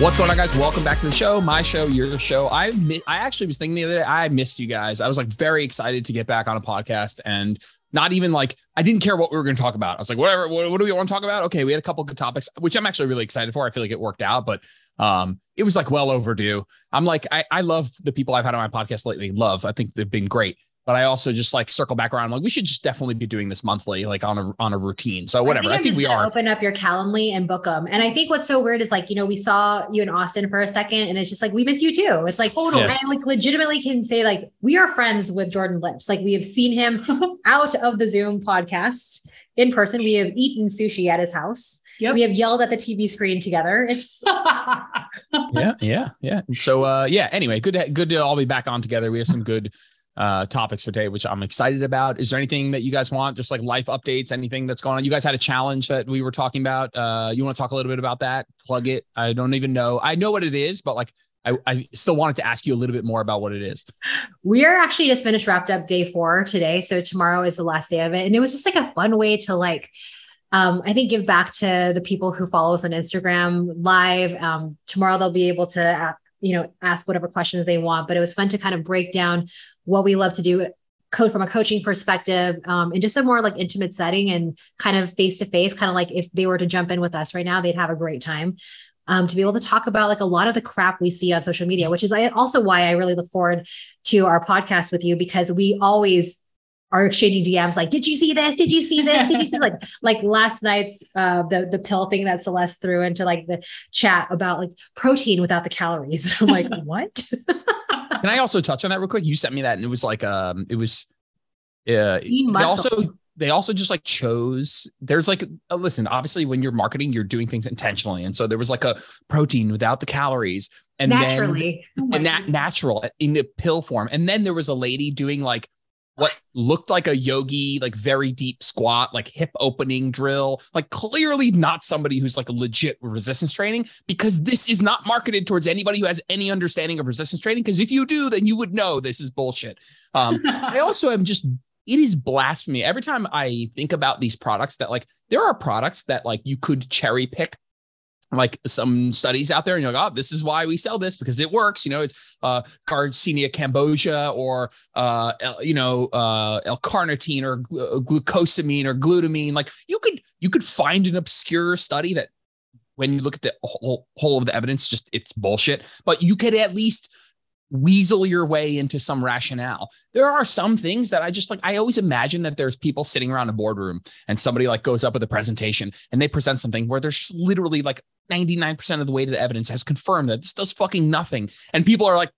What's going on, guys? Welcome back to the show, my show, your show. I mi- I actually was thinking the other day, I missed you guys. I was like very excited to get back on a podcast, and not even like I didn't care what we were going to talk about. I was like, whatever. What, what do we want to talk about? Okay, we had a couple good topics, which I'm actually really excited for. I feel like it worked out, but um, it was like well overdue. I'm like, I I love the people I've had on my podcast lately. Love, I think they've been great but I also just like circle back around. I'm like, we should just definitely be doing this monthly, like on a on a routine. So whatever. I think, I think we are. Open up your Calendly and book them. And I think what's so weird is like, you know, we saw you in Austin for a second, and it's just like we miss you too. It's like totally. Yeah. I like legitimately can say like we are friends with Jordan Lips. Like we have seen him out of the Zoom podcast in person. We have eaten sushi at his house. Yep. We have yelled at the TV screen together. It's yeah, yeah, yeah. So uh yeah, anyway, good to good to all be back on together. We have some good uh, topics for today, which I'm excited about. Is there anything that you guys want, just like life updates, anything that's going on? You guys had a challenge that we were talking about. Uh, you want to talk a little bit about that? Plug it. I don't even know. I know what it is, but like I, I still wanted to ask you a little bit more about what it is. We are actually just finished wrapped up day four today. So tomorrow is the last day of it. And it was just like a fun way to like um, I think give back to the people who follow us on Instagram live. Um, tomorrow they'll be able to you know ask whatever questions they want but it was fun to kind of break down what we love to do code from a coaching perspective um, in just a more like intimate setting and kind of face to face kind of like if they were to jump in with us right now they'd have a great time um, to be able to talk about like a lot of the crap we see on social media which is also why i really look forward to our podcast with you because we always are exchanging DMs like, did you see this? Did you see this? Did you see like like last night's uh the the pill thing that Celeste threw into like the chat about like protein without the calories. I'm like, what? Can I also touch on that real quick? You sent me that and it was like um it was uh they also they also just like chose there's like uh, listen obviously when you're marketing you're doing things intentionally and so there was like a protein without the calories and naturally then, and that natural in the pill form and then there was a lady doing like what looked like a yogi, like very deep squat, like hip opening drill, like clearly not somebody who's like a legit resistance training because this is not marketed towards anybody who has any understanding of resistance training. Because if you do, then you would know this is bullshit. Um, I also am just it is blasphemy every time I think about these products that like there are products that like you could cherry pick like some studies out there and you're like, oh, this is why we sell this because it works. You know, it's uh Garcinia cambogia or uh you know uh L-carnitine or gl- glucosamine or glutamine. Like you could you could find an obscure study that when you look at the whole, whole of the evidence, just it's bullshit. But you could at least weasel your way into some rationale. There are some things that I just like, I always imagine that there's people sitting around a boardroom and somebody like goes up with a presentation and they present something where there's literally like 99% of the weight of the evidence has confirmed that this does fucking nothing. And people are like,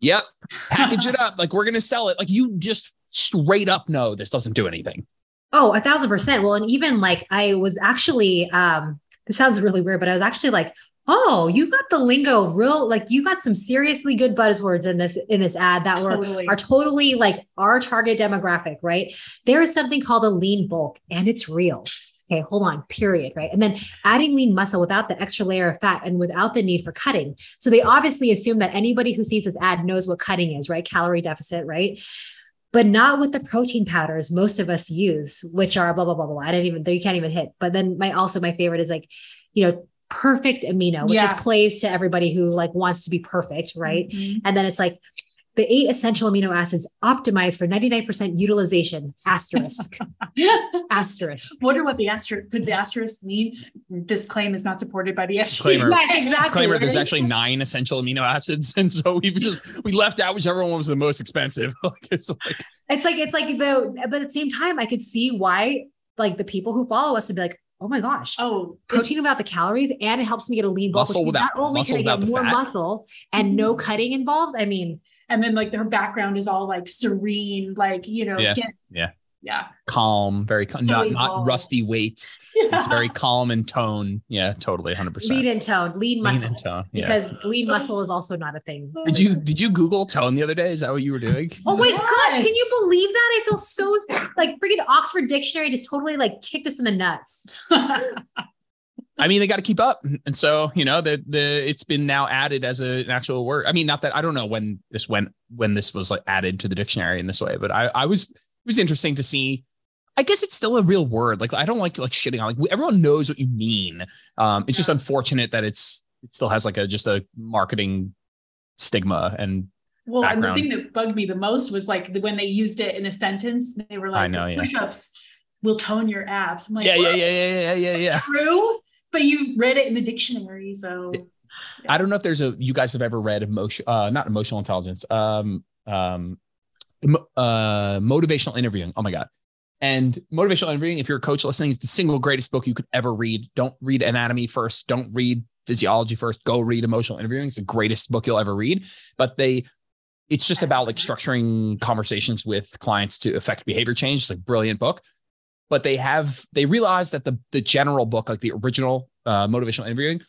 yep, package it up. Like we're going to sell it. Like you just straight up know this doesn't do anything. Oh, a thousand percent. Well, and even like I was actually, um, this sounds really weird, but I was actually like, oh, you got the lingo real, like you got some seriously good buzzwords in this in this ad that were totally. are totally like our target demographic, right? There is something called a lean bulk, and it's real. Okay, hold on, period, right? And then adding lean muscle without the extra layer of fat and without the need for cutting. So they obviously assume that anybody who sees this ad knows what cutting is, right? Calorie deficit, right? But not with the protein powders most of us use, which are blah blah blah blah. I didn't even you can't even hit. But then my also my favorite is like, you know, perfect amino, which yeah. just plays to everybody who like wants to be perfect, right? Mm-hmm. And then it's like the eight essential amino acids optimized for 99% utilization asterisk asterisk wonder what the asterisk could the asterisk mean this claim is not supported by the FDA disclaimer, exactly. disclaimer there's actually nine essential amino acids and so we just we left out whichever one was the most expensive like it's like it's like it's like the but at the same time i could see why like the people who follow us would be like oh my gosh, oh, protein without the calories, and it helps me get a lean bulk. Muscle without not only muscle can I get more fat. muscle and no cutting involved. I mean, and then like their background is all like serene, like you know, yeah, get, yeah, yeah. Calm very cal- not not rusty weights. Yeah. it's very calm in tone. Yeah totally 100% lean in tone lean muscle lean in tone, yeah. because lean muscle is also not a thing. Did you did you google tone the other day? Is that what you were doing? Oh my yes. gosh can you believe that? I feel so like freaking oxford dictionary just totally like kicked us in the nuts I mean, they got to keep up, and so you know the the it's been now added as a, an actual word. I mean, not that I don't know when this went when this was like added to the dictionary in this way, but I I was it was interesting to see. I guess it's still a real word. Like I don't like like shitting on like everyone knows what you mean. Um, it's yeah. just unfortunate that it's it still has like a just a marketing stigma and Well, and the thing that bugged me the most was like when they used it in a sentence, they were like, I know, yeah. push-ups will tone your abs. I'm like, yeah, yeah, yeah, yeah, yeah, yeah, yeah. True, but you read it in the dictionary, so. I don't know if there's a you guys have ever read emotion uh not emotional intelligence um um uh motivational interviewing. Oh my god. And motivational interviewing if you're a coach listening is the single greatest book you could ever read. Don't read anatomy first. Don't read physiology first. Go read emotional interviewing. It's the greatest book you'll ever read. But they it's just about like structuring conversations with clients to affect behavior change. It's like brilliant book but they have they realize that the the general book like the original uh, motivational interviewing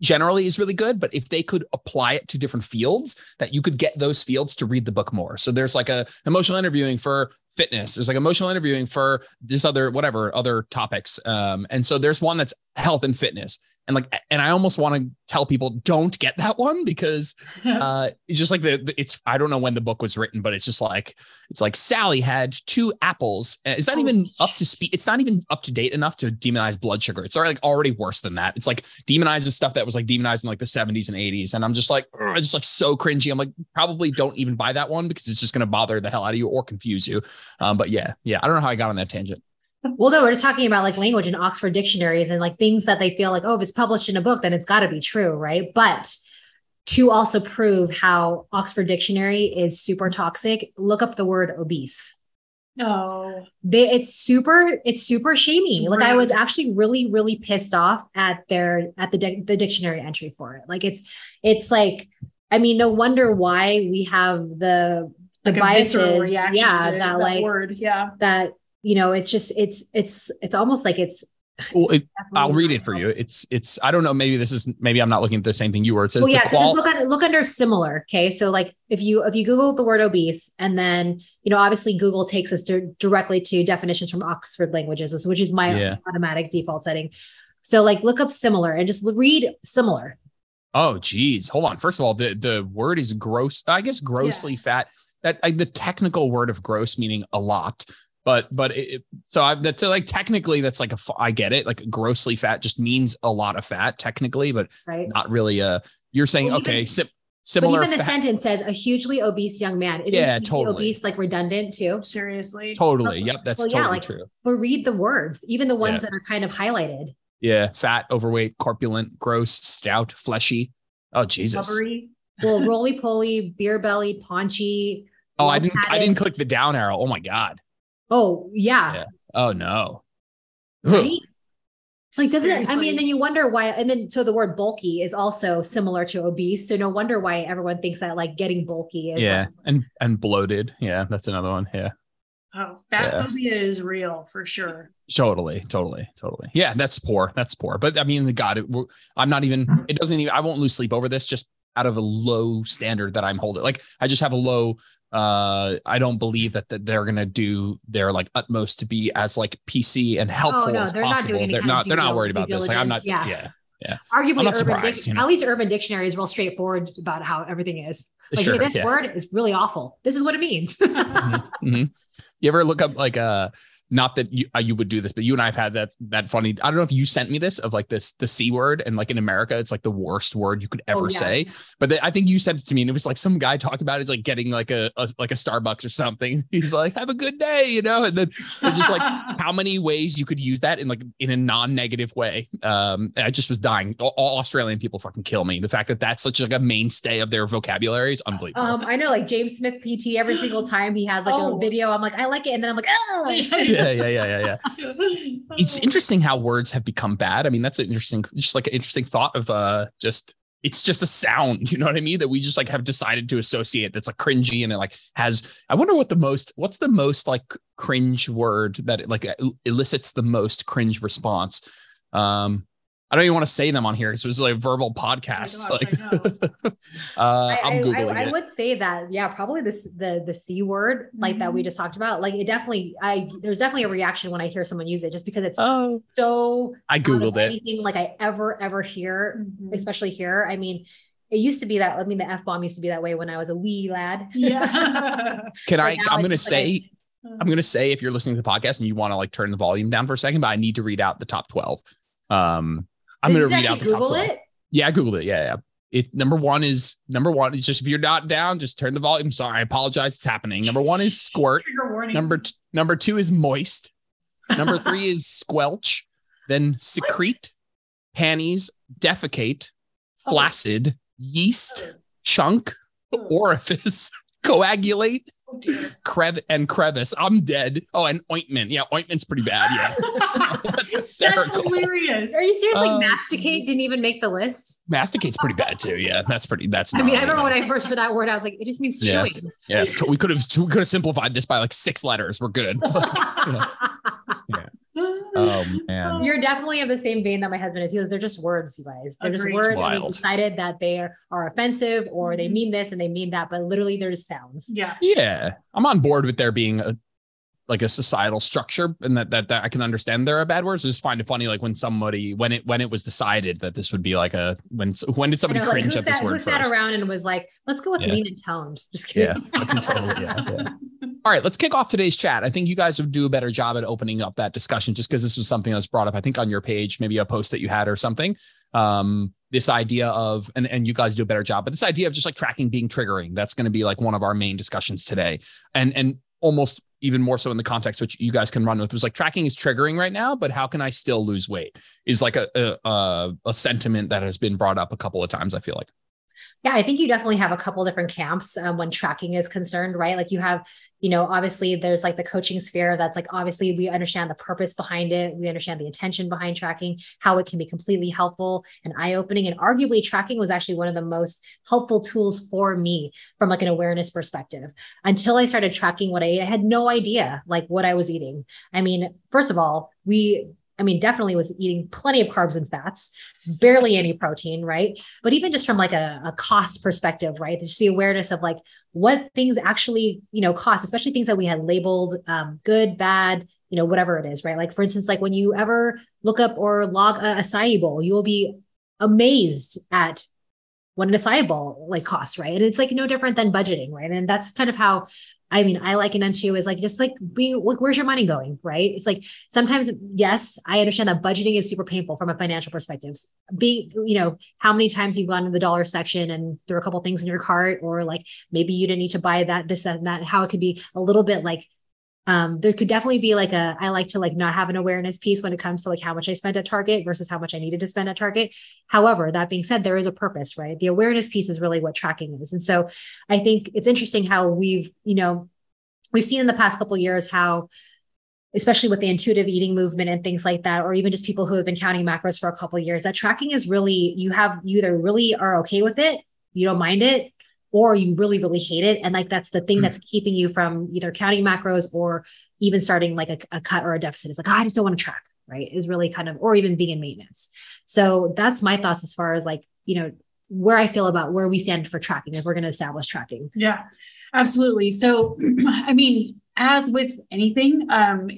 generally is really good but if they could apply it to different fields that you could get those fields to read the book more. So there's like a emotional interviewing for fitness. There's like emotional interviewing for this other whatever other topics. Um and so there's one that's health and fitness. And like and i almost want to tell people don't get that one because uh it's just like the, the- it's i don't know when the book was written but it's just like it's like sally had two apples. It's not Oh, even up to speed it's not even up to date enough to demonize blood sugar. It's already like already worse than that. It's like demonizes stuff that was like demonized in like the 70s and 80s and i'm just like "Ugh," it's just like so cringy. I'm like probably don't even buy that one because it's just going to bother the hell out of you or confuse you um but yeah yeah i don't know how i got on that tangent Well, no, we're just talking about like language and Oxford dictionaries and like things that they feel like, oh, if it's published in a book, then it's got to be true, right? But to also prove how Oxford Dictionary is super toxic, look up the word obese. no. They, it's super, it's super shamey. It's like I was actually really, really pissed off at their at the dic- the dictionary entry for it. Like it's, it's like, I mean, no wonder why we have the the Like a visceral biases, reaction yeah, to that, that like word. Yeah. that you know, it's just it's it's it's almost like it's. well it, i'll read it for you it's it's i don't know maybe this is maybe i'm not looking at the same thing you were it says Well, yeah, the qual just look at look under similar. Okay, so like if you if you Google the word obese, and then you know obviously Google takes us to, directly to definitions from Oxford languages, which is my Yeah. automatic default setting. So like look up similar and just read similar. Oh, geez. Hold on. First of all, the, the word is gross. I guess grossly fat. That like the technical word of gross meaning a lot. But but it, it- so I that's like technically that's like a f- I get it. Like grossly fat just means a lot of fat technically, but Right. not really. Uh, you're saying Well, okay, even- sim- But similar. even the fat- sentence says a hugely obese young man. Isn't Yeah, totally. obese like redundant too? Seriously. totally. Yep, that's Well, yeah, totally like- true. But read the words, even the ones Yeah. that are kind of highlighted. Yeah, fat, overweight, corpulent, gross, stout, fleshy. Oh Jesus. Rubbery. Well, roly poly, beer bellied, paunchy. Oh, I didn't. I didn't click the down arrow. Oh my god. Oh yeah. Yeah. Oh no. Right? Like, doesn't it? I mean, and then you wonder why. And then, so the word bulky is also similar to obese. So no wonder why everyone thinks that like getting bulky is. Yeah, like- and and bloated. Yeah, that's another one. Yeah. Oh, fat Yeah. phobia is real for sure. Totally, totally, totally. Yeah, that's poor. That's poor. But I mean, God, it, I'm not even. It doesn't even. I won't lose sleep over this. Just out of a low standard that I'm holding. Like I just have a low. Uh, I don't believe that, that they're gonna do their like utmost to be as like PC and helpful Oh, no, as possible. they're not. They're not worried about this. Like I'm not. diligence. Yeah. Yeah. Arguably, urban Dic- you know? at least Urban Dictionary is real straightforward about how everything is. Like, sure. hey, this yeah. word is really awful. This is what it means. Mhm. You ever look up like uh not that you uh, you would do this, but you and I have had that that funny. I don't know if you sent me this of like this the c word, and like in America, it's like the worst word you could ever Oh, yeah. say. But they, I think you sent it to me, and it was like some guy talking about it, like getting like a, a like a Starbucks or something. He's like, "Have a good day," you know, and then it's just like how many ways you could use that in like in a non-negative way. Um, I just was dying. All, all Australian people fucking kill me. The fact that that's such like a mainstay of their vocabulary is unbelievable. um, I know, like James Smith PT. Every single time he has like Oh. a video, I'm like, I like it, and then I'm like, oh, yeah, yeah, yeah, yeah, yeah. it's interesting how words have become bad. I mean, that's an interesting, just like an interesting thought of uh just it's just a sound, you know what I mean? That we just like have decided to associate that's like cringy and it like has I wonder what the most what's the most like cringe word that it, like elicits the most cringe response. Um I don't even want to say them on here because it was like a verbal podcast. gosh, like I uh I, I'm I- googling I, I would say that, yeah, probably this the the c word like that we Mhm. just talked about. Like it definitely, I there's definitely a reaction when I hear someone use it, just because it's oh, so I googled it. anything like I ever ever hear, Mhm. especially here. I mean, it used to be that. I mean, the f bomb used to be that way when I was a wee lad. Yeah. Can I now I'm gonna just like a- say I'm gonna say if you're listening to the podcast and you want to like turn the volume down for a second, but I need to read out the top 12. Um I'm gonna you read out the top Google 12. it. Yeah, Google it. Yeah, yeah. It number one is number one is just if you're not down, just turn the volume. Sorry, I apologize. It's happening. Number one is squirt. Number t- number two is moist. Number three is squelch. Then secrete, panties, defecate, oh. flaccid, yeast, oh. chunk, hmm. orifice, coagulate, Oh, crev and crevice. I'm dead. Oh, and ointment. Yeah, ointment's pretty bad. Yeah, that's hysterical. That's hilarious. Are you serious? Like Um, masticate didn't even make the list. Masticate's pretty bad too. Yeah, that's pretty. That's. I mean, I remember yeah. when I first heard that word, I was like, it just means Yeah. chewing. Yeah, t- we could have we could have simplified this by like six letters. We're good. oh man. You're definitely of the same vein that my husband is. He they're just words, you guys. They're just Agreed. words. And we Wild. decided that they are, are offensive or they mean this and they mean that, but literally they're just sounds. yeah. Yeah, I'm on board with there being a like a societal structure, and that that, that I can understand there are bad words. I just find it funny, like when somebody when it when it was decided that this would be like a when when did somebody know, cringe who at this word who sat first? around and was like, let's go with Yeah. lean and toned. Just kidding. Yeah, totally. Yeah, yeah. All right, let's kick off today's chat. I think you guys would do a better job at opening up that discussion just because this was something that was brought up, I think, on your page, maybe a post that you had or something. Um, this idea of, and, and you guys do a better job, but this idea of just like tracking being triggering, that's going to be like one of our main discussions today. And, and almost even more so in the context which you guys can run with was like tracking is triggering right now, but how can I still lose weight is like a, a, a, a sentiment that has been brought up a couple of times. I feel like. Yeah, I think you definitely have a couple different camps um, when tracking is concerned, right? Like you have, you know, obviously there's like the coaching sphere that's like obviously we understand the purpose behind it, we understand the intention behind tracking, how it can be completely helpful and eye opening. And arguably, tracking was actually one of the most helpful tools for me from like an awareness perspective. Until I started tracking what I ate, I had no idea like what I was eating. I mean, first of all, we I mean, definitely was eating plenty of carbs and fats, barely any protein, right? But even just from like a, a cost perspective, right? Just the awareness of like what things actually, you know, cost, especially things that we had labeled um, good, bad, you know, whatever it is, right? Like for instance, like when you ever look up or log a acai bowl, you will be amazed at what an acai bowl like costs, right? And it's like no different than budgeting, right? And that's kind of how I mean, I liken it to is like just like being like, where's your money going, right? It's like sometimes, yes, I understand that budgeting is super painful from a financial perspective. Be, you know, how many times you've gone to the dollar section and threw a couple things in your cart, or like maybe you didn't need to buy that, this, that, and that. How it could be a little bit like um, there could definitely be like a i like to like not have an awareness piece when it comes to like how much i spent at target versus how much i needed to spend at target. However that being said there is a purpose right? The awareness piece is really what tracking is. And so i think it's interesting how we've you know we've seen in the past couple years how especially with the intuitive eating movement and things like that or even just people who have been counting macros for a couple years that tracking is really you have you either really are okay with it you don't mind it or you really really hate it. And like that's the thing hmm. that's keeping you from either counting macros or even starting like a, a cut or a deficit. It's like oh, i just don't want to track right? Is really kind of or even being in maintenance. So that's my thoughts as far as like you know where i feel about where we stand for tracking if we're going to establish tracking. Yeah, absolutely. So, I mean, as with anything, um,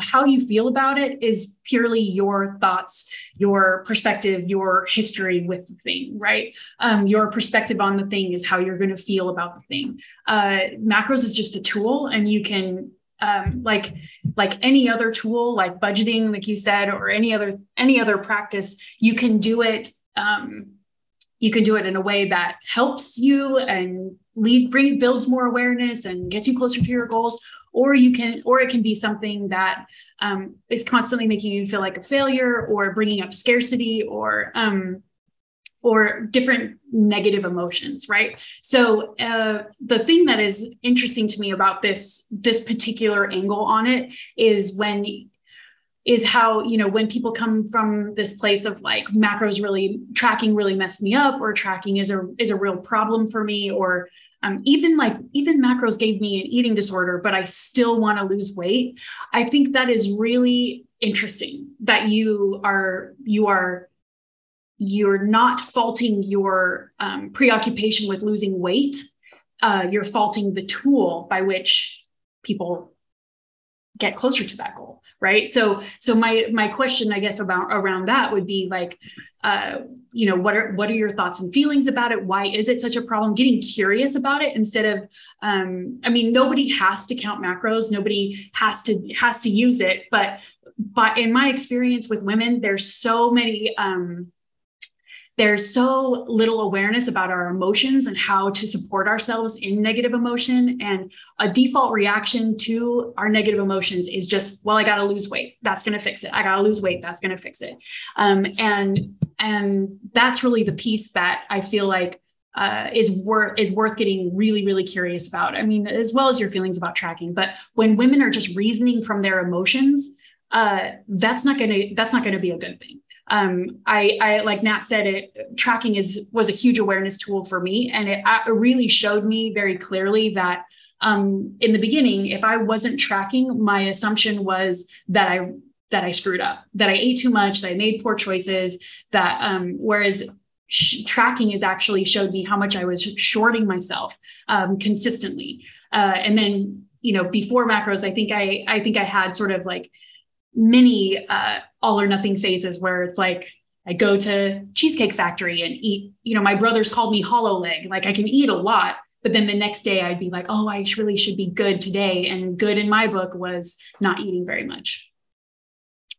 how you feel about it is purely your thoughts, your perspective, your history with the thing, right? Um, your perspective on the thing is how you're going to feel about the thing. Uh, macros is just a tool, and you can um, like like any other tool, like budgeting, like you said, or any other any other practice, you can do it. Um, you can do it in a way that helps you and lead bring builds more awareness and gets you closer to your goals or you can or it can be something that um, is constantly making you feel like a failure or bringing up scarcity or um, or different negative emotions right? So uh, the thing that is interesting to me about this this particular angle on it is when is how you know when people come from this place of like macros really tracking really messed me up or tracking is a is a real problem for me or um, even like even macros gave me an eating disorder but i still want to lose weight. I think that is really interesting that you are you are you're not faulting your um, preoccupation with losing weight. Uh, you're faulting the tool by which people get closer to that goal right? So so my my question i guess about around that would be like uh you know what are what are your thoughts and feelings about it? Why is it such a problem? Getting curious about it instead of um i mean nobody has to count macros. Nobody has to has to use it. But but in my experience with women there's so many um there's so little awareness about our emotions and how to support ourselves in negative emotion. And a default reaction to our negative emotions is just, well, I got to lose weight. That's going to fix it. I got to lose weight. That's going to fix it. Um, and and that's really the piece that I feel like uh, is worth is worth getting really really curious about. I mean, as well as your feelings about tracking. But when women are just reasoning from their emotions, uh, that's not going to that's not going to be a good thing um, I, I, like Nat said, it tracking is was a huge awareness tool for me, and it, it really showed me very clearly that um, in the beginning, if I wasn't tracking, my assumption was that I that I screwed up, that I ate too much, that I made poor choices. That um, whereas sh- tracking has actually showed me how much I was shorting myself um, consistently, uh, and then you know before macros, I think I I think I had sort of like many uh, all or nothing phases where it's like I go to Cheesecake Factory and eat, you know, my brothers called me hollow leg. Like I can eat a lot, but then the next day I'd be like, oh, I really should be good today. And good in my book was not eating very much.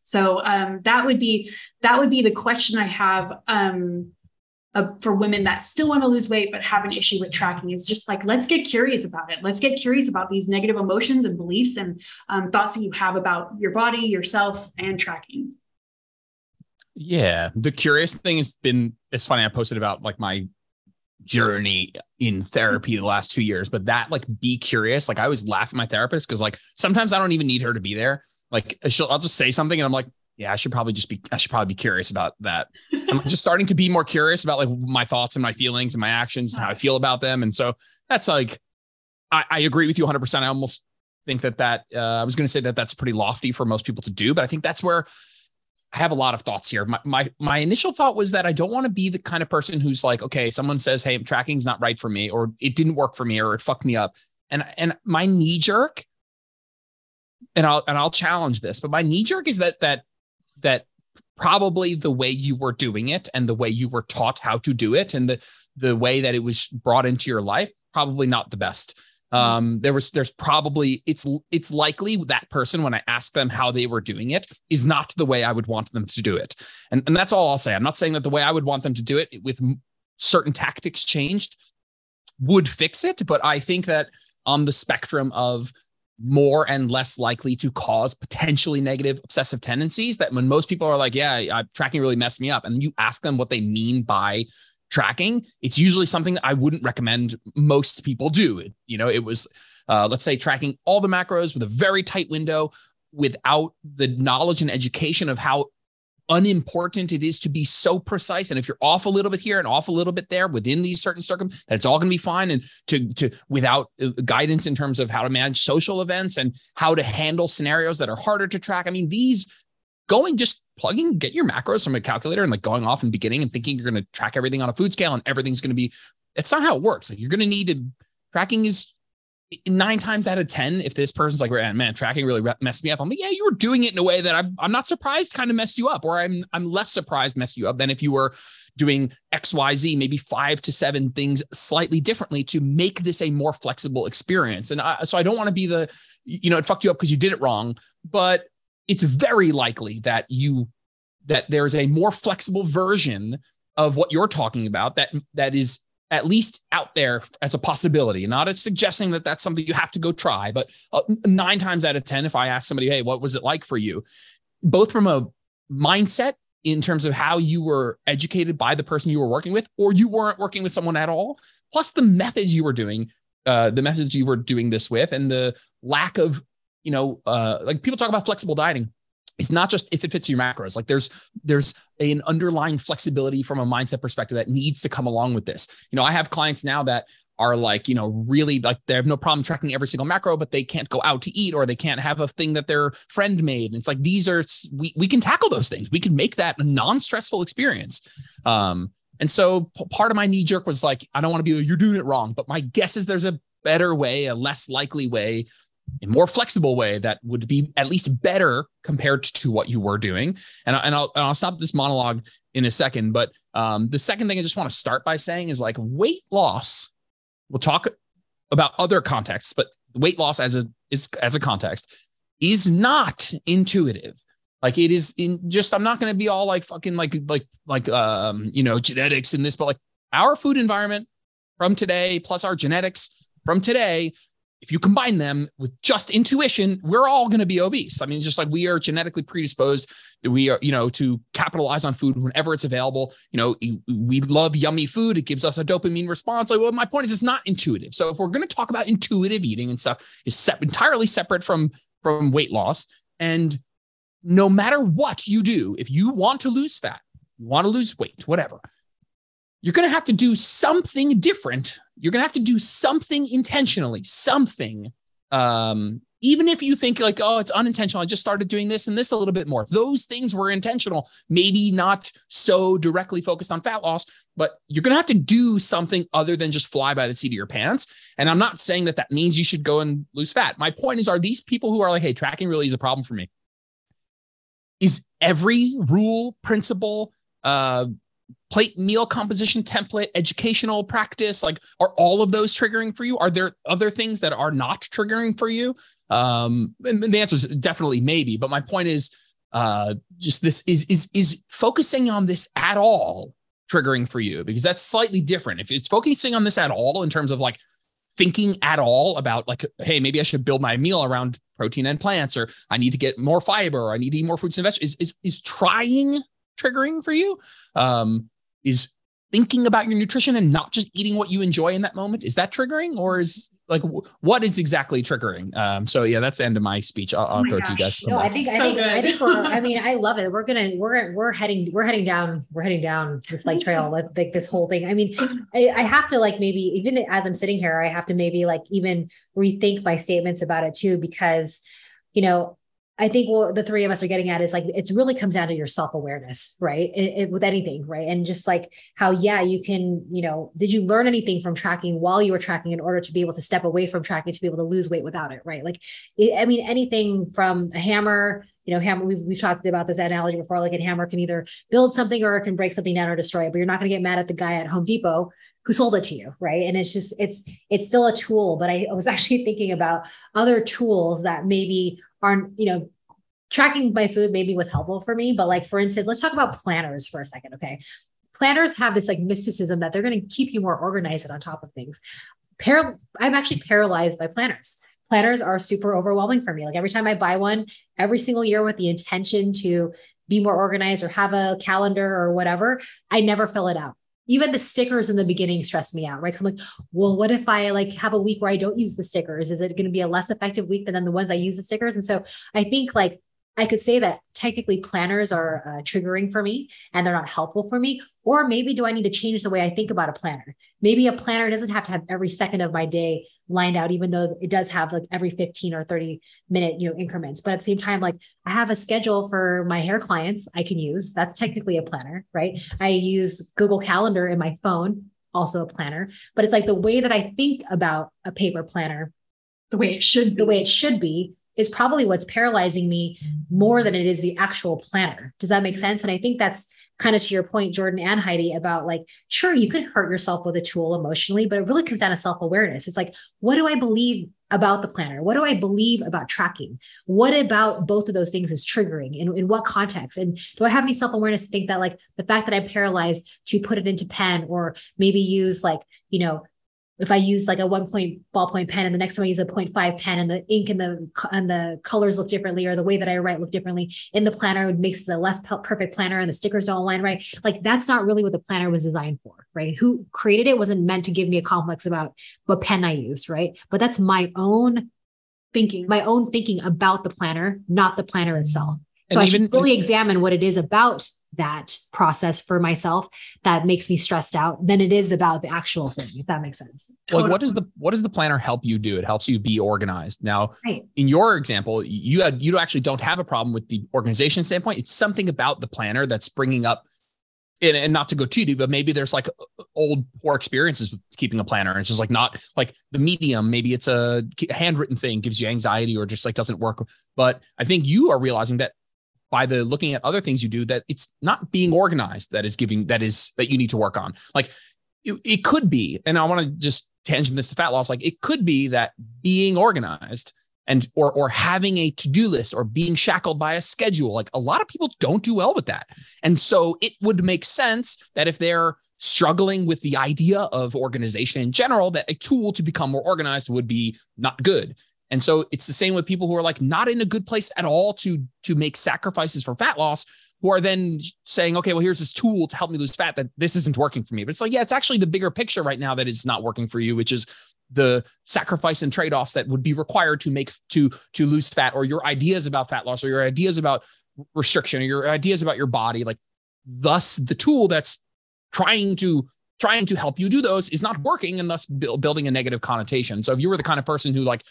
So um, that would be that would be the question I have um, uh, for women that still want to lose weight but have an issue with tracking. Is just like let's get curious about it. Let's get curious about these negative emotions and beliefs and um, thoughts that you have about your body yourself and tracking. Yeah the curious thing has been it's funny i posted about like my journey in therapy the last two years but that like be curious like i always laugh at my therapist because like sometimes i don't even need her to be there. Like she'll i'll just say something and i'm like yeah, I should probably just be, I should probably be curious about that. I'm just starting to be more curious about like my thoughts and my feelings and my actions and how I feel about them. And so that's like, I, I agree with you 100%. I almost think that that, uh, I was going to say that that's pretty lofty for most people to do, but I think that's where I have a lot of thoughts here. My, my, my initial thought was that I don't want to be the kind of person who's like, okay, someone says, Hey, tracking's not right for me, or it didn't work for me, or it fucked me up. And, and my knee jerk, and I'll, and I'll challenge this, but my knee jerk is that, that that probably the way you were doing it and the way you were taught how to do it and the the way that it was brought into your life probably not the best. Um there was there's probably it's it's likely that person when i ask them how they were doing it is not the way i would want them to do it. And and that's all i'll say. I'm not saying that the way i would want them to do it with certain tactics changed would fix it but i think that on the spectrum of more and less likely to cause potentially negative obsessive tendencies that when most people are like yeah I, tracking really messed me up and you ask them what they mean by tracking it's usually something i wouldn't recommend most people do. You know it was uh, let's say tracking all the macros with a very tight window without the knowledge and education of how unimportant it is to be so precise. And if you're off a little bit here and off a little bit there within these certain circumstances, that it's all going to be fine. And to to without uh, guidance in terms of how to manage social events and how to handle scenarios that are harder to track. I mean, these going just plugging, get your macros from a calculator and like going off and beginning and thinking you're going to track everything on a food scale and everything's going to be. It's not how it works. Like you're going to need to tracking is nine times out of 10, if this person's like, man, tracking really messed me up, I'm like, yeah, you were doing it in a way that I'm, I'm not surprised kind of messed you up, or I'm, I'm less surprised messed you up than if you were doing X, Y, Z, maybe five to seven things slightly differently to make this a more flexible experience. And I, so I don't want to be the, you know, it fucked you up because you did it wrong, but it's very likely that you, that there's a more flexible version of what you're talking about that, that is at least out there as a possibility. Not as suggesting that that's something you have to go try, but uh, nine times out of 10, if I ask somebody, hey, what was it like for you? Both from a mindset in terms of how you were educated by the person you were working with, or you weren't working with someone at all, plus the methods you were doing, uh, the methods you were doing this with, and the lack of, you know, uh, like people talk about flexible dieting it's not just if it fits your macros. Like there's there's an underlying flexibility from a mindset perspective that needs to come along with this. You know i have clients now that are like you know really like they have no problem tracking every single macro but they can't go out to eat or they can't have a thing that their friend made. And it's like these are we, we can tackle those things. We can make that a non-stressful experience. Um and so part of my knee jerk was like i don't want to be like, you're doing it wrong but my guess is there's a better way a less likely way a more flexible way that would be at least better compared to what you were doing. And, and, I'll, and I'll stop this monologue in a second. But um, the second thing I just want to start by saying is like weight loss. We'll talk about other contexts, but weight loss as a is as a context is not intuitive. Like it is in just I'm not going to be all like fucking like like like um you know genetics in this, but like our food environment from today plus our genetics from today if you combine them with just intuition, we're all going to be obese. I mean, just like we are genetically predisposed, we are, you know, to capitalize on food whenever it's available. You know, we love yummy food. It gives us a dopamine response. Like, well, my point is, it's not intuitive. So if we're going to talk about intuitive eating and stuff, is set entirely separate from from weight loss. And no matter what you do, if you want to lose fat, you want to lose weight, whatever, you're going to have to do something different. You're going to have to do something intentionally, something. Um, even if you think like, oh, it's unintentional, I just started doing this and this a little bit more. Those things were intentional, maybe not so directly focused on fat loss, but you're going to have to do something other than just fly by the seat of your pants. And I'm not saying that that means you should go and lose fat. My point is, are these people who are like, hey, tracking really is a problem for me? Is every rule, principle, uh, plate meal composition template, educational practice? Like, are all of those triggering for you? Are there other things that are not triggering for you? Um, and the answer is definitely maybe. But my point is, uh, just this is is is focusing on this at all triggering for you because that's slightly different. If it's focusing on this at all in terms of like thinking at all about like, hey, maybe I should build my meal around protein and plants, or I need to get more fiber, or I need to eat more fruits and vegetables, is, is, is trying triggering for you? Um, is thinking about your nutrition and not just eating what you enjoy in that moment is that triggering or is like what is exactly triggering? Um so yeah that's the end of my speech. I'll, I'll oh throw it to you guys no i think so i think good. i think we're i mean i love it. We're gonna we're we're heading we're heading down we're heading down this like trail like this whole thing. I mean I, I have to like maybe even as i'm sitting here i have to maybe like even rethink my statements about it too because you know I think what the three of us are getting at is like it really comes down to your self awareness, right? It, it, with anything, right? And just like how, yeah, you can, you know, did you learn anything from tracking while you were tracking in order to be able to step away from tracking to be able to lose weight without it, right? Like, it, I mean, anything from a hammer, you know, hammer. We've, we've talked about this analogy before. Like a hammer can either build something or it can break something down or destroy it. But you're not going to get mad at the guy at Home Depot who sold it to you right and it's just it's it's still a tool but i was actually thinking about other tools that maybe aren't you know tracking my food maybe was helpful for me but like for instance let's talk about planners for a second okay? Planners have this like mysticism that they're going to keep you more organized and on top of things. Par- i'm actually paralyzed by planners. Planners are super overwhelming for me. Like every time i buy one every single year with the intention to be more organized or have a calendar or whatever i never fill it out even the stickers in the beginning stress me out, right? I'm like, well, what if I like have a week where I don't use the stickers? Is it going to be a less effective week than the ones I use the stickers? And so I think like I could say that technically planners are uh, triggering for me and they're not helpful for me. Or maybe do I need to change the way I think about a planner? Maybe a planner doesn't have to have every second of my day lined out, even though it does have like every 15 or 30 minute, you know, increments. But at the same time, like I have a schedule for my hair clients I can use. That's technically a planner, right? I use Google Calendar in my phone, also a planner. But it's like the way that I think about a paper planner, the way it should, be. the way it should be is probably what's paralyzing me more than it is the actual planner. Does that make mm-hmm. sense? And I think that's kind of to your point, Jordan and Heidi, about like, sure, you could hurt yourself with a tool emotionally, but it really comes down to self awareness. It's like, what do I believe about the planner? What do I believe about tracking? What about both of those things is triggering? In, in what context? And do I have any self awareness to think that like the fact that I'm paralyzed to put it into pen or maybe use like, you know, if I use like a one point ballpoint pen and the next time I use a 0.5 pen and the ink and the and the colors look differently or the way that I write look differently in the planner it makes it a less perfect planner and the stickers don't align right. Like that's not really what the planner was designed for, right? Who created it wasn't meant to give me a complex about what pen I used, right? But that's my own thinking, my own thinking about the planner, not the planner itself. So and I even, should really examine what it is about that process for myself that makes me stressed out than it is about the actual thing, if that makes sense. Like what does the what does the planner help you do? It helps you be organized. Now, right. in your example, you had you actually don't have a problem with the organization standpoint. It's something about the planner that's bringing up and, and, not to go too deep, but maybe there's like old poor experiences with keeping a planner. And it's just like not like the medium. Maybe it's a handwritten thing gives you anxiety or just like doesn't work. But I think you are realizing that by the looking at other things you do that it's not being organized that is giving that is that you need to work on. Like it, it could be and i want to just tangent this to fat loss like it could be that being organized and or or having a to-do list or being shackled by a schedule like a lot of people don't do well with that. And so it would make sense that if they're struggling with the idea of organization in general that a tool to become more organized would be not good and so it's the same with people who are like not in a good place at all to to make sacrifices for fat loss who are then saying okay well here's this tool to help me lose fat that this isn't working for me. But it's like yeah it's actually the bigger picture right now that is not working for you which is the sacrifice and trade-offs that would be required to make to to lose fat or your ideas about fat loss or your ideas about restriction or your ideas about your body. Like thus the tool that's trying to trying to help you do those is not working and thus building a negative connotation. So if you were the kind of person who like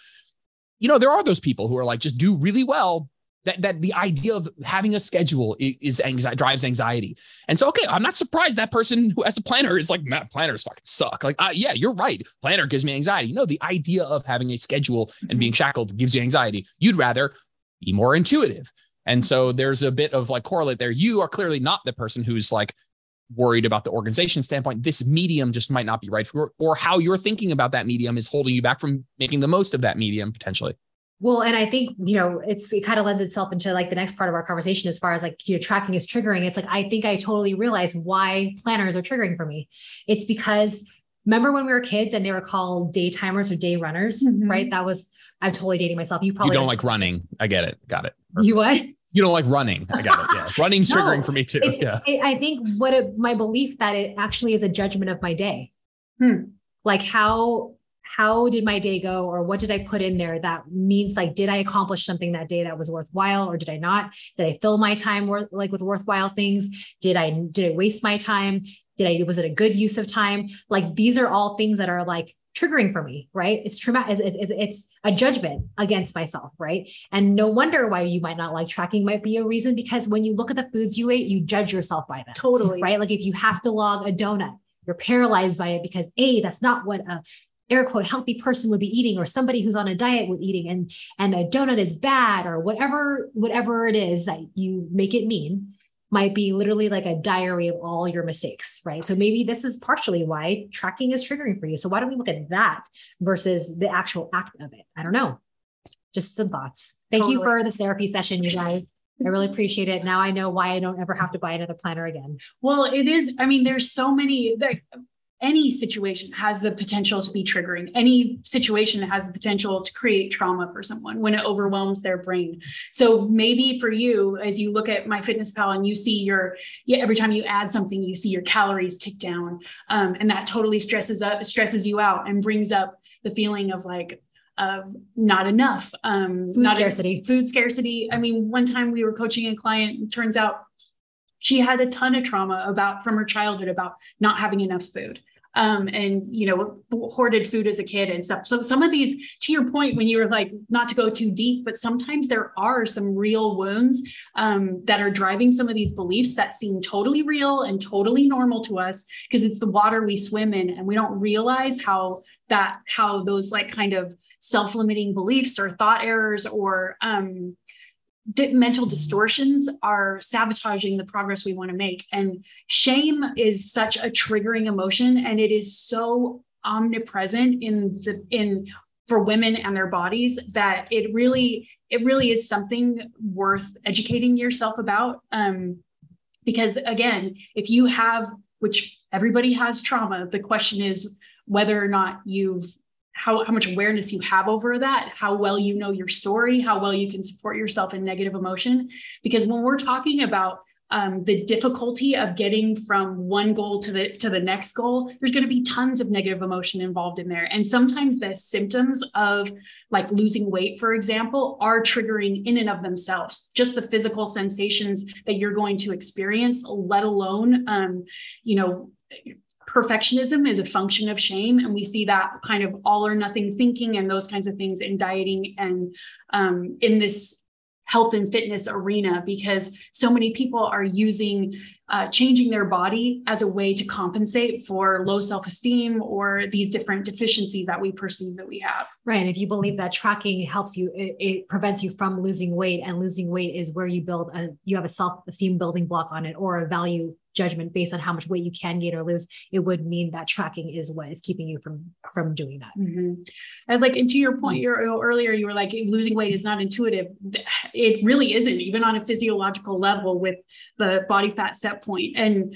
you know there are those people who are like just do really well that that the idea of having a schedule is anxiety drives anxiety. And so okay i'm not surprised that person who has a planner is like planners fucking suck. Like uh, yeah you're right. Planner gives me anxiety. No the idea of having a schedule and being shackled gives you anxiety. You'd rather be more intuitive. And so there's a bit of like correlate there. You are clearly not the person who's like worried about the organization standpoint this medium just might not be right for or how you're thinking about that medium is holding you back from making the most of that medium potentially well, and I think, you know, it's it kind of lends itself into like the next part of our conversation as far as like, you know, tracking is triggering. It's like I think I totally realize why planners are triggering for me. It's because remember when we were kids and they were called day timers or day runners, mm-hmm. right? That was I'm totally dating myself. You probably you don't like running. I get it. Got it. Perfect. You what? You don't like running. I got it. Yeah. Running's no, triggering for me too. It, yeah. It, I think what it, my belief that it actually is a judgment of my day. Hmm. Like how how did my day go or what did I put in there that means like did I accomplish something that day that was worthwhile or did I not? Did I fill my time worth like with worthwhile things? Did I did I waste my time? Did I was it a good use of time? Like these are all things that are like triggering for me, right? It's traumatic. It's, it's a judgment against myself, right? And no wonder why you might not like tracking might be a reason because when you look at the foods you ate, you judge yourself by them. Totally. Right. Like if you have to log a donut, you're paralyzed by it because a that's not what a air quote healthy person would be eating or somebody who's on a diet would eating and and a donut is bad or whatever whatever it is that you make it mean might be literally like a diary of all your mistakes right so maybe this is partially why tracking is triggering for you so why don't we look at that versus the actual act of it i don't know just some thoughts thank totally. you for this therapy session you guys I really appreciate it. Now I know why I don't ever have to buy another planner again. Well, it is. I mean, there's so many. Like, any situation has the potential to be triggering. Any situation has the potential to create trauma for someone when it overwhelms their brain. So maybe for you, as you look at MyFitnessPal and you see your, yeah, every time you add something, you see your calories tick down, um, and that totally stresses up, stresses you out, and brings up the feeling of like, of not enough, um, food not scarcity, a, food scarcity. I mean, one time we were coaching a client, turns out she had a ton of trauma about from her childhood about not having enough food um, and you know hoarded food as a kid and stuff. So some of these to your point when you were like not to go too deep but sometimes there are some real wounds um, that are driving some of these beliefs that seem totally real and totally normal to us because it's the water we swim in and we don't realize how that how those like kind of self-limiting beliefs or thought errors or um, mental distortions are sabotaging the progress we want to make. And shame is such a triggering emotion, and it is so omnipresent in the in for women and their bodies that it really it really is something worth educating yourself about. Um, because again, if you have which everybody has trauma, the question is whether or not you've how, how much awareness you have over that, how well you know your story, how well you can support yourself in negative emotion. Because when we're talking about um, the difficulty of getting from one goal to the to the next goal there's going to be tons of negative emotion involved in there and sometimes the symptoms of like losing weight for example are triggering in and of themselves just the physical sensations that you're going to experience let alone um, you know perfectionism is a function of shame and we see that kind of all or nothing thinking and those kinds of things in dieting and um, in this health and fitness arena because so many people are using uh, changing their body as a way to compensate for low self-esteem or these different deficiencies that we perceive that we have. Right and if you believe that tracking helps you it, it prevents you from losing weight and losing weight is where you build a you have a self-esteem building block on it or a value judgment based on how much weight you can gain or lose, it would mean that tracking is what is keeping you from from doing that. Mm-hmm. And like, and to your point, you're, earlier you were like losing weight is not intuitive. It really isn't, even on a physiological level with the body fat set point. And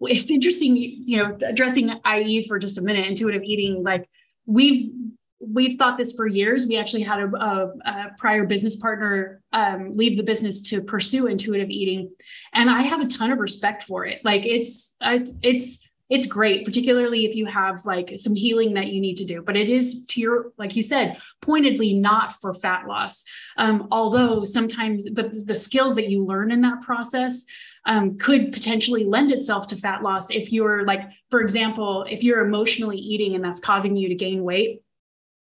it's interesting, you know, addressing IE for just a minute, intuitive eating. Like we've we've thought this for years. We actually had a, a, a prior business partner um, leave the business to pursue intuitive eating, and I have a ton of respect for it. Like it's I, it's it's great, particularly if you have like some healing that you need to do. But it is to your, like you said, pointedly not for fat loss. Um, although sometimes the, the skills that you learn in that process um, could potentially lend itself to fat loss if you're like, for example, if you're emotionally eating and that's causing you to gain weight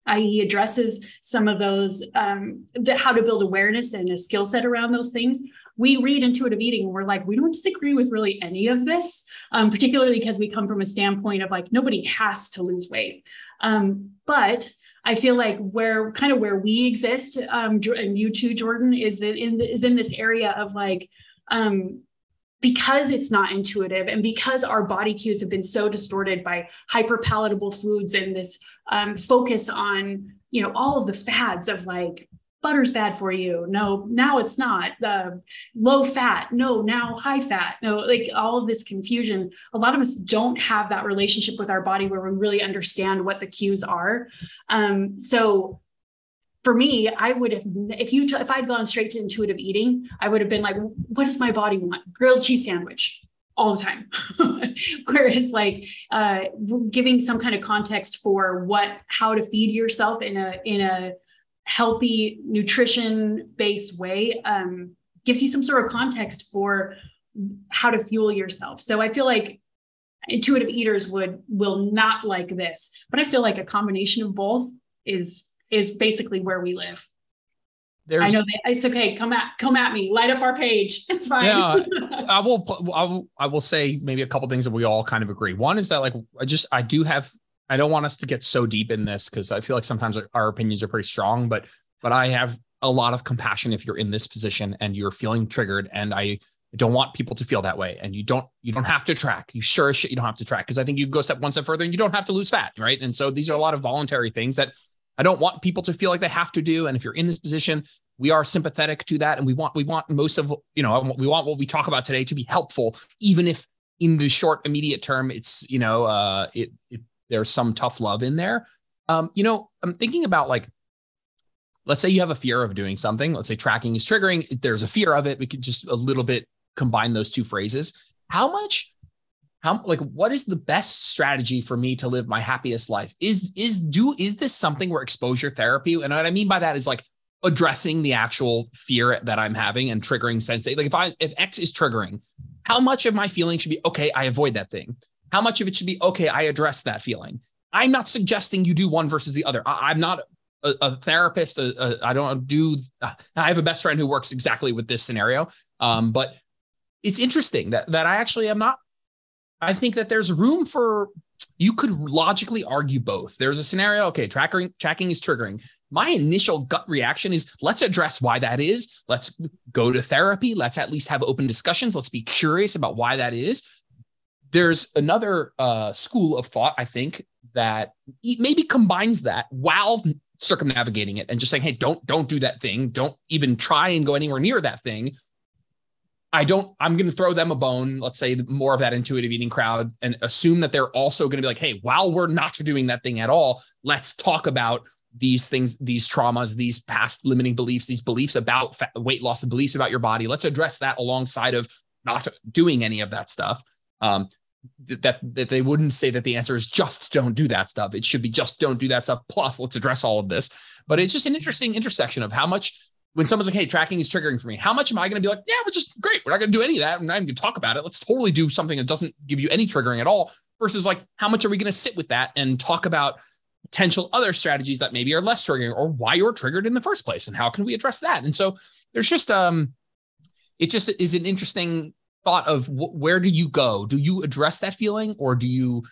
i.e., addresses some of those um, the, how to build awareness and a skill set around those things. We read intuitive eating and we're like, we don't disagree with really any of this, um, particularly because we come from a standpoint of like nobody has to lose weight. Um, but I feel like where kind of where we exist, um, and you too, Jordan, is that in is in this area of like um, because it's not intuitive and because our body cues have been so distorted by hyper palatable foods and this um, focus on you know all of the fads of like butter's bad for you. No now it's not. Uh, low fat. No now high fat. No like all of this confusion. A lot of us don't have that relationship with our body where we really understand what the cues are. Um, so for me, I would have if you if I'd gone straight to intuitive eating, I would have been like, what does my body want? Grilled cheese sandwich all the time. Whereas like uh, giving some kind of context for what how to feed yourself in a in a healthy nutrition based way um, gives you some sort of context for how to fuel yourself. So I feel like intuitive eaters would will not like this, but I feel like a combination of both is is basically where we live. There's, I know that it's okay. Come at come at me. Light up our page. It's fine. Yeah, I will. I will. I will say maybe a couple things that we all kind of agree. One is that like I just I do have. I don't want us to get so deep in this because I feel like sometimes our opinions are pretty strong. But but I have a lot of compassion if you're in this position and you're feeling triggered. And I don't want people to feel that way. And you don't you don't have to track. You sure as shit you don't have to track because I think you go step one step further and you don't have to lose fat, right? And so these are a lot of voluntary things that I don't want people to feel like they have to do. And if you're in this position, we are sympathetic to that. And we want, we want most of, you know, we want what we talk about today to be helpful, even if in the short, immediate term, it's, you know, uh, it, it there's some tough love in there. Um, you know, I'm thinking about like, let's say you have a fear of doing something. Let's say tracking is triggering. There's a fear of it. We could just a little bit combine those two phrases. How much how like what is the best strategy for me to live my happiest life? Is is do is this something where exposure therapy and what i mean by that is like addressing the actual fear that i'm having and triggering sensate like if i if x is triggering how much of my feeling should be okay i avoid that thing. How much of it should be okay i address that feeling. I'm not suggesting you do one versus the other. I, am not a, a therapist I don't do i have a best friend who works exactly with this scenario. Um, but it's interesting that that I actually am not I think that there's room for you could logically argue both. There's a scenario, okay, tracking tracking is triggering. My initial gut reaction is let's address why that is. Let's go to therapy. Let's at least have open discussions. Let's be curious about why that is. There's another uh, school of thought, I think, that maybe combines that while circumnavigating it and just saying, hey, don't don't do that thing. Don't even try and go anywhere near that thing. I don't, I'm going to throw them a bone, let's say more of that intuitive eating crowd, and assume that they're also going to be like, hey, while we're not doing that thing at all, let's talk about these things, these traumas, these past limiting beliefs, these beliefs about fat, weight loss and beliefs about your body. Let's address that alongside of not doing any of that stuff. Um, that that they wouldn't say that the answer is just don't do that stuff. It should be just don't do that stuff. Plus, let's address all of this. But it's just an interesting intersection of how much when someone's like, hey, tracking is triggering for me, how much am I going to be like, yeah, we're just great. We're not going to do any of that. We're not even going to talk about it. Let's totally do something that doesn't give you any triggering at all versus like, how much are we going to sit with that and talk about potential other strategies that maybe are less triggering or why you're triggered in the first place and how can we address that? And so there's just, um, it just is an interesting thought of wh- where do you go? Do you address that feeling or do you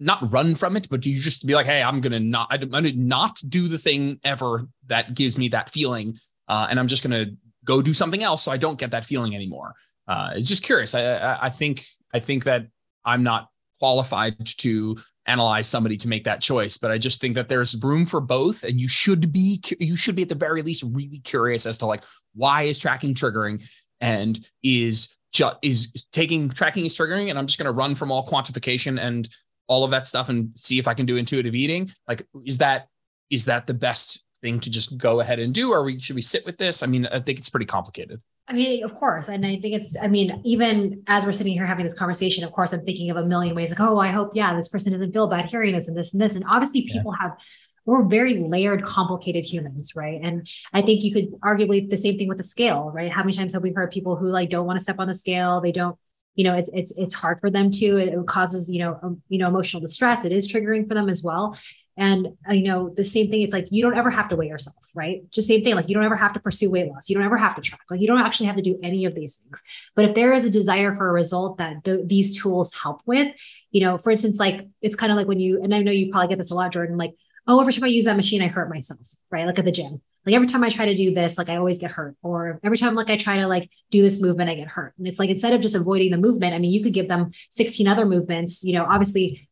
not run from it, but do you just be like, hey, I'm gonna not, I'm gonna not do the thing ever that gives me that feeling uh, and I'm just going to go do something else so I don't get that feeling anymore. Uh, it's just curious. I, I, think I think that I'm not qualified to analyze somebody to make that choice but i just think that there's room for both and you should be you should be at the very least really curious as to like why is tracking triggering and is just is taking tracking is triggering and i'm just going to run from all quantification and all of that stuff and see if i can do intuitive eating like is that is that the best thing to just go ahead and do or we should we sit with this i mean i think it's pretty complicated I mean, of course. And I think it's, I mean, even as we're sitting here having this conversation, of course, I'm thinking of a million ways like, oh, I hope, yeah, this person doesn't feel bad hearing this and this and this. And obviously, people yeah. have, we're very layered, complicated humans, right? And I think you could arguably the same thing with the scale, right? How many times have we heard people who like don't want to step on the scale? They don't, you know, it's it's it's hard for them to. It, causes you know um, you know emotional distress. It is triggering for them as well. And uh, you know, the same thing, it's like you don't ever have to weigh yourself, right? Just same thing, like you don't ever have to pursue weight loss. You don't ever have to track. Like you don't actually have to do any of these things. But if there is a desire for a result that the, these tools help with, you know, for instance, like it's kind of like when you, and I know you probably get this a lot, Jordan, like, oh, every time I use that machine, I hurt myself, right? Like at the gym. Like every time I try to do this, like I always get hurt. Or every time like I try to like do this movement, I get hurt. And it's like instead of just avoiding the movement, I mean, you could give them 16 other movements, you know, obviously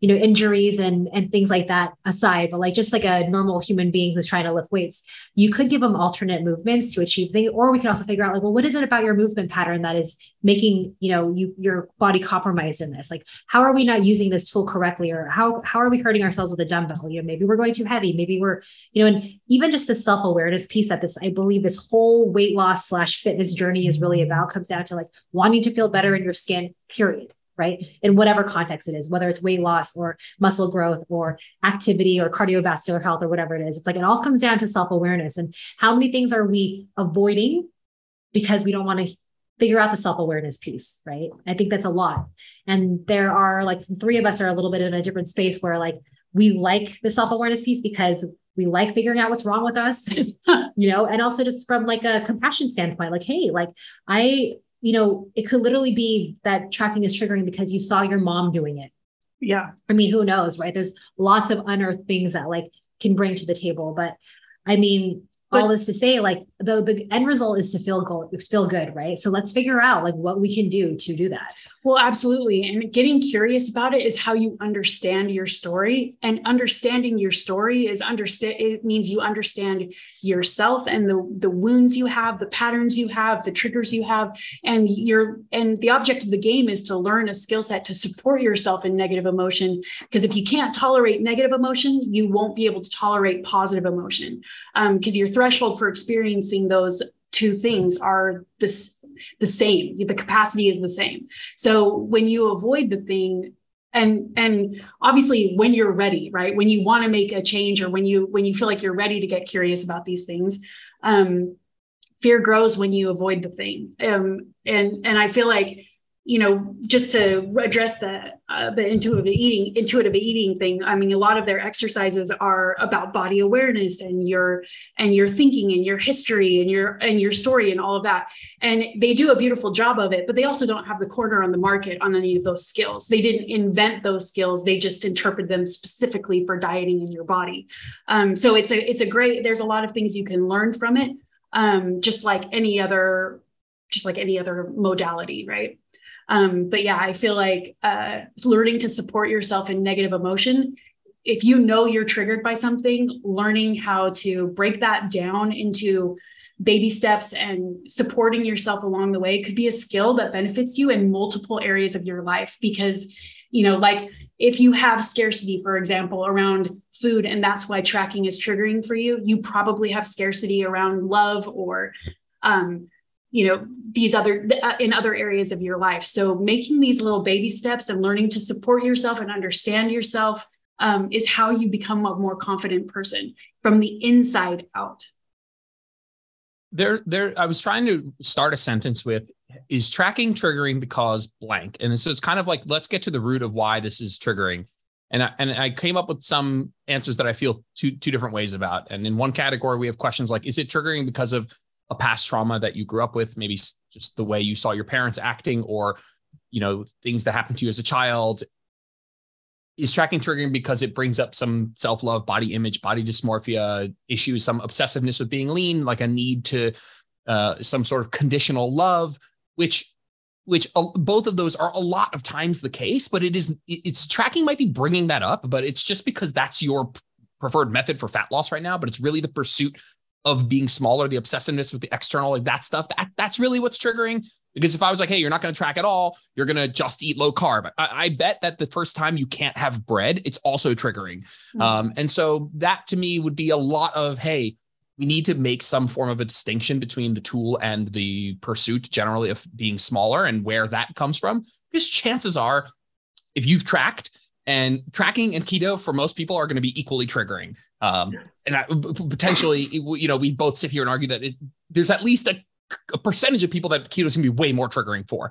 you know injuries and and things like that aside but like just like a normal human being who's trying to lift weights you could give them alternate movements to achieve things or we could also figure out like well what is it about your movement pattern that is making you know you your body compromised in this? Like how are we not using this tool correctly or how how are we hurting ourselves with a dumbbell? You know maybe we're going too heavy maybe we're you know and even just the self-awareness piece that this i believe this whole weight loss slash fitness journey is really about comes down to like wanting to feel better in your skin period right? In whatever context it is, whether it's weight loss or muscle growth or activity or cardiovascular health or whatever it is. It's like it all comes down to self awareness and how many things are we avoiding because we don't want to figure out the self awareness piece, right? I think that's a lot. And there are like three of us are a little bit in a different space where like we like the self awareness piece because we like figuring out what's wrong with us, you know, and also just from like a compassion standpoint, like, hey, like I you know, it could literally be that tracking is triggering because you saw your mom doing it. Yeah. I mean, who knows, right? There's lots of unearthed things that like can bring to the table. But I mean, but, all this to say, like the the end result is to feel go feel good, right? So let's figure out like what we can do to do that. Well, absolutely. And getting curious about it is how you understand your story. And understanding your story is understand it means you understand yourself and the, the wounds you have, the patterns you have, the triggers you have. And you're and the object of the game is to learn a skill set to support yourself in negative emotion. Because if you can't tolerate negative emotion, you won't be able to tolerate positive emotion. Um, because your threshold for experiencing those two things are this the same. The capacity is the same. So when you avoid the thing and and obviously when you're ready right? When you want to make a change or when you when you feel like you're ready to get curious about these things um fear grows when you avoid the thing. Um and and i feel like you know, just to address the uh, the intuitive eating intuitive eating thing. I mean, a lot of their exercises are about body awareness and your and your thinking and your history and your and your story and all of that. And they do a beautiful job of it, but they also don't have the corner on the market on any of those skills. They didn't invent those skills; they just interpret them specifically for dieting in your body. Um, so it's a it's a great. There's a lot of things you can learn from it, um, just like any other just like any other modality, right? Um, but yeah, I feel like uh, learning to support yourself in negative emotion. If you know you're triggered by something, learning how to break that down into baby steps and supporting yourself along the way could be a skill that benefits you in multiple areas of your life because you know like if you have scarcity for example around food and that's why tracking is triggering for you you probably have scarcity around love or um, you know these other uh, in other areas of your life. So making these little baby steps and learning to support yourself and understand yourself um, is how you become a more confident person from the inside out. There there i was trying to start a sentence with is tracking triggering because blank? And so it's kind of like let's get to the root of why this is triggering. And I, and I came up with some answers that I feel two two different ways about. And in one category, we have questions like: Is it triggering because of a past trauma that you grew up with, maybe just the way you saw your parents acting or, you know, things that happened to you as a child. Is tracking triggering because it brings up some self love, body image, body dysmorphia issues, some obsessiveness with being lean, like a need to uh, some sort of conditional love, which which uh, both of those are a lot of times the case, but it is it's tracking might be bringing that up, but it's just because that's your preferred method for fat loss right now. But it's really the pursuit of being smaller, the obsessiveness with the external, like that stuff. That that's really what's triggering. Because if I was like, hey, you're not going to track at all, you're going to just eat low carb. I, I, bet that the first time you can't have bread, it's also triggering. Mm-hmm. Um, and so that to me would be a lot of hey, we need to make some form of a distinction between the tool and the pursuit generally of being smaller and where that comes from. Because chances are, if you've tracked and tracking and keto for most people are going to be equally triggering. Um, and I, potentially, you know, we both sit here and argue that it, there's at least a, a, percentage of people that keto is going to be way more triggering for.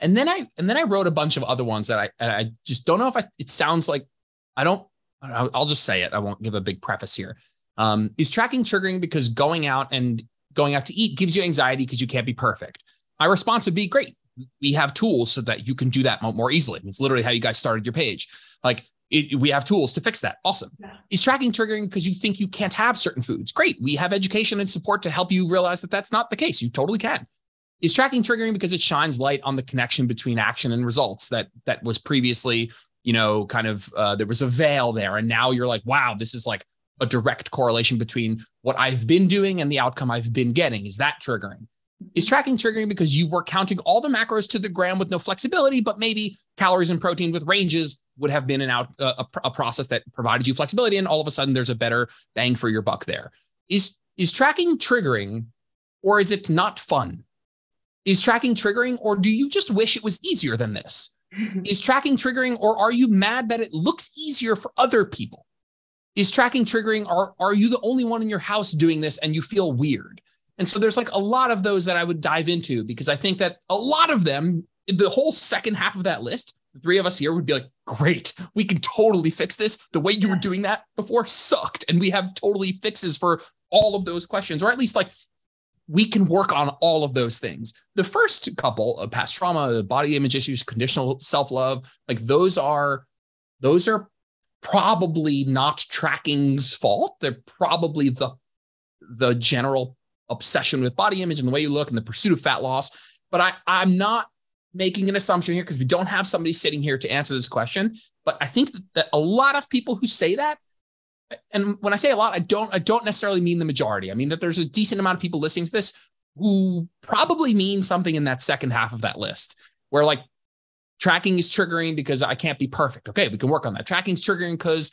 And then I and then I wrote a bunch of other ones that I I just don't know if I, it sounds like I don't. I'll just say it. I won't give a big preface here. Um, is tracking triggering because going out and going out to eat gives you anxiety because you can't be perfect? My response would be great. We have tools so that you can do that more easily. It's literally how you guys started your page. Like it, we have tools to fix that. Awesome. Yeah. Is tracking triggering because you think you can't have certain foods? Great. We have education and support to help you realize that that's not the case. You totally can. Is tracking triggering because it shines light on the connection between action and results that that was previously, you know, kind of uh, there was a veil there, and now you're like, wow, this is like a direct correlation between what I've been doing and the outcome I've been getting. Is that triggering? Is tracking triggering because you were counting all the macros to the gram with no flexibility, but maybe calories and protein with ranges would have been an out a, a process that provided you flexibility, and all of a sudden there's a better bang for your buck there. Is is tracking triggering, or is it not fun? Is tracking triggering, or do you just wish it was easier than this? is tracking triggering, or are you mad that it looks easier for other people? Is tracking triggering? Or are you the only one in your house doing this and you feel weird? And so there's like a lot of those that I would dive into because I think that a lot of them, the whole second half of that list, the three of us here would be like, great, we can totally fix this. The way you were doing that before sucked. And we have totally fixes for all of those questions, or at least like we can work on all of those things. The first couple of past trauma, body image issues, conditional self-love, like those are those are probably not tracking's fault. They're probably the the general obsession with body image and the way you look and the pursuit of fat loss. But I, I'm not making an assumption here because we don't have somebody sitting here to answer this question. But I think that a lot of people who say that, and when I say a lot, I don't I don't necessarily mean the majority. I mean that there's a decent amount of people listening to this who probably mean something in that second half of that list, where like Tracking is triggering because I can't be perfect. Okay, we can work on that. Tracking is triggering because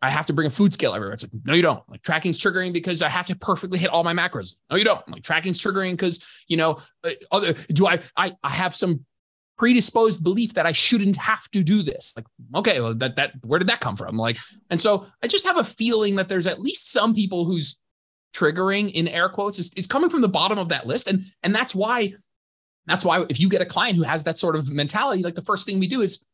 I have to bring a food scale everywhere. It's like, no, you don't. Like tracking's triggering because I have to perfectly hit all my macros. No, you don't. Like tracking's triggering because, you know, uh, other do I, I I have some predisposed belief that I shouldn't have to do this. Like, okay, well, that that where did that come from? Like, and so I just have a feeling that there's at least some people who's triggering in air quotes is, is coming from the bottom of that list. And and that's why that's why if you get a client who has that sort of mentality, like the first thing we do is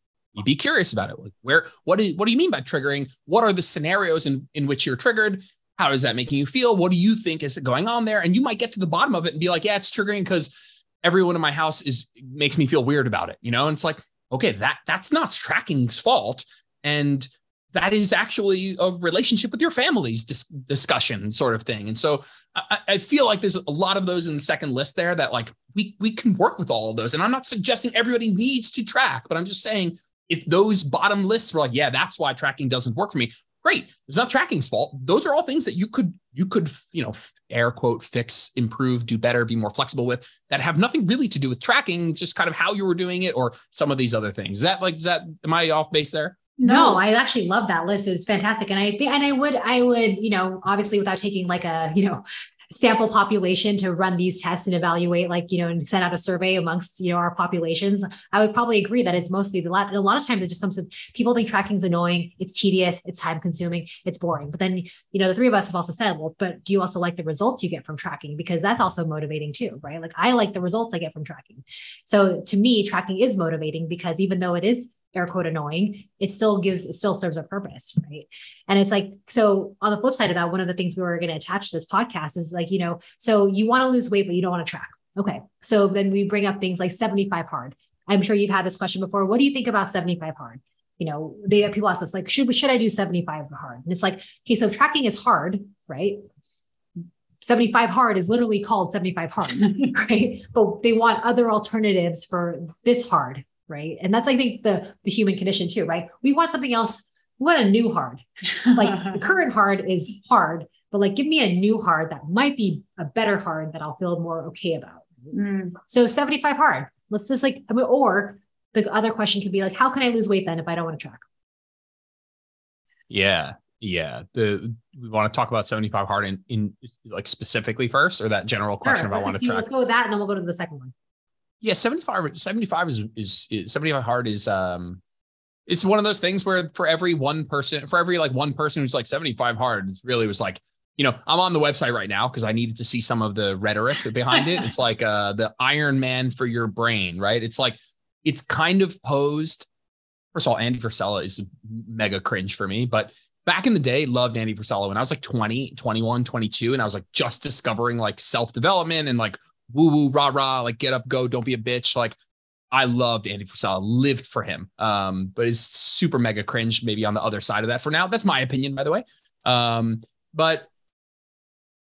be curious about it. Like where, what do, what do you mean by triggering? What are the scenarios in, in which you're triggered? How is that making you feel? What do you think is going on there? And you might get to the bottom of it and be like, yeah, it's triggering because everyone in my house is makes me feel weird about it. You know, and it's like, okay, that that's not tracking's fault. And that is actually a relationship with your family's dis- discussion sort of thing. And so I, I, feel like there's a lot of those in the second list there that like we we can work with all of those. And I'm not suggesting everybody needs to track, but I'm just saying if those bottom lists were like, yeah, that's why tracking doesn't work for me. Great. It's not tracking's fault. Those are all things that you could you could, you know, air quote fix, improve, do better, be more flexible with that have nothing really to do with tracking, just kind of how you were doing it or some of these other things. Is that like is that am I off base there? No, I actually love that list. It's fantastic. And I think, and I would, I would, you know, obviously without taking like a, you know, sample population to run these tests and evaluate, like, you know, and send out a survey amongst, you know, our populations, I would probably agree that it's mostly a lot, a lot of times it just comes with people think tracking is annoying, it's tedious, it's time consuming, it's boring. But then, you know, the three of us have also said, well, but do you also like the results you get from tracking? Because that's also motivating too, right? Like I like the results I get from tracking. So to me, tracking is motivating because even though it is air quote annoying, it still gives, it still serves a purpose. Right. And it's like, so on the flip side of that, one of the things we were going to attach to this podcast is like, you know, so you want to lose weight, but you don't want to track. Okay. So then we bring up things like 75 hard. I'm sure you've had this question before. What do you think about 75 hard? You know, they people ask us like, should should I do 75 hard? And it's like, okay, so tracking is hard, right? 75 hard is literally called 75 hard, right? But they want other alternatives for this hard, right? And that's I think the the human condition too, right? We want something else. We want a new hard. Like the current hard is hard, but like give me a new hard that might be a better hard that I'll feel more okay about. Mm. So 75 hard. Let's just like, I mean, or the other question could be like, how can I lose weight then if I don't want to track? Yeah. Yeah. The we want to talk about 75 hard in, in like specifically first or that general question Sure, about let's, want to track. let's go with that and then we'll go to the second one. Yeah, 75 75 is, is is 75 hard is um it's one of those things where for every one person for every like one person who's like 75 hard, it really was like you know, I'm on the website right now because I needed to see some of the rhetoric behind it. It's like uh the Iron Man for your brain, right? It's like it's kind of posed. First of all, Andy Frisella is mega cringe for me, but back in the day, loved Andy Frisella when I was like 20, 21, 22, and I was like just discovering like self-development and like woo woo rah rah, like get up, go, don't be a bitch. Like I loved Andy Frisella, lived for him. Um, but is super mega cringe, maybe on the other side of that for now. That's my opinion, by the way. Um, but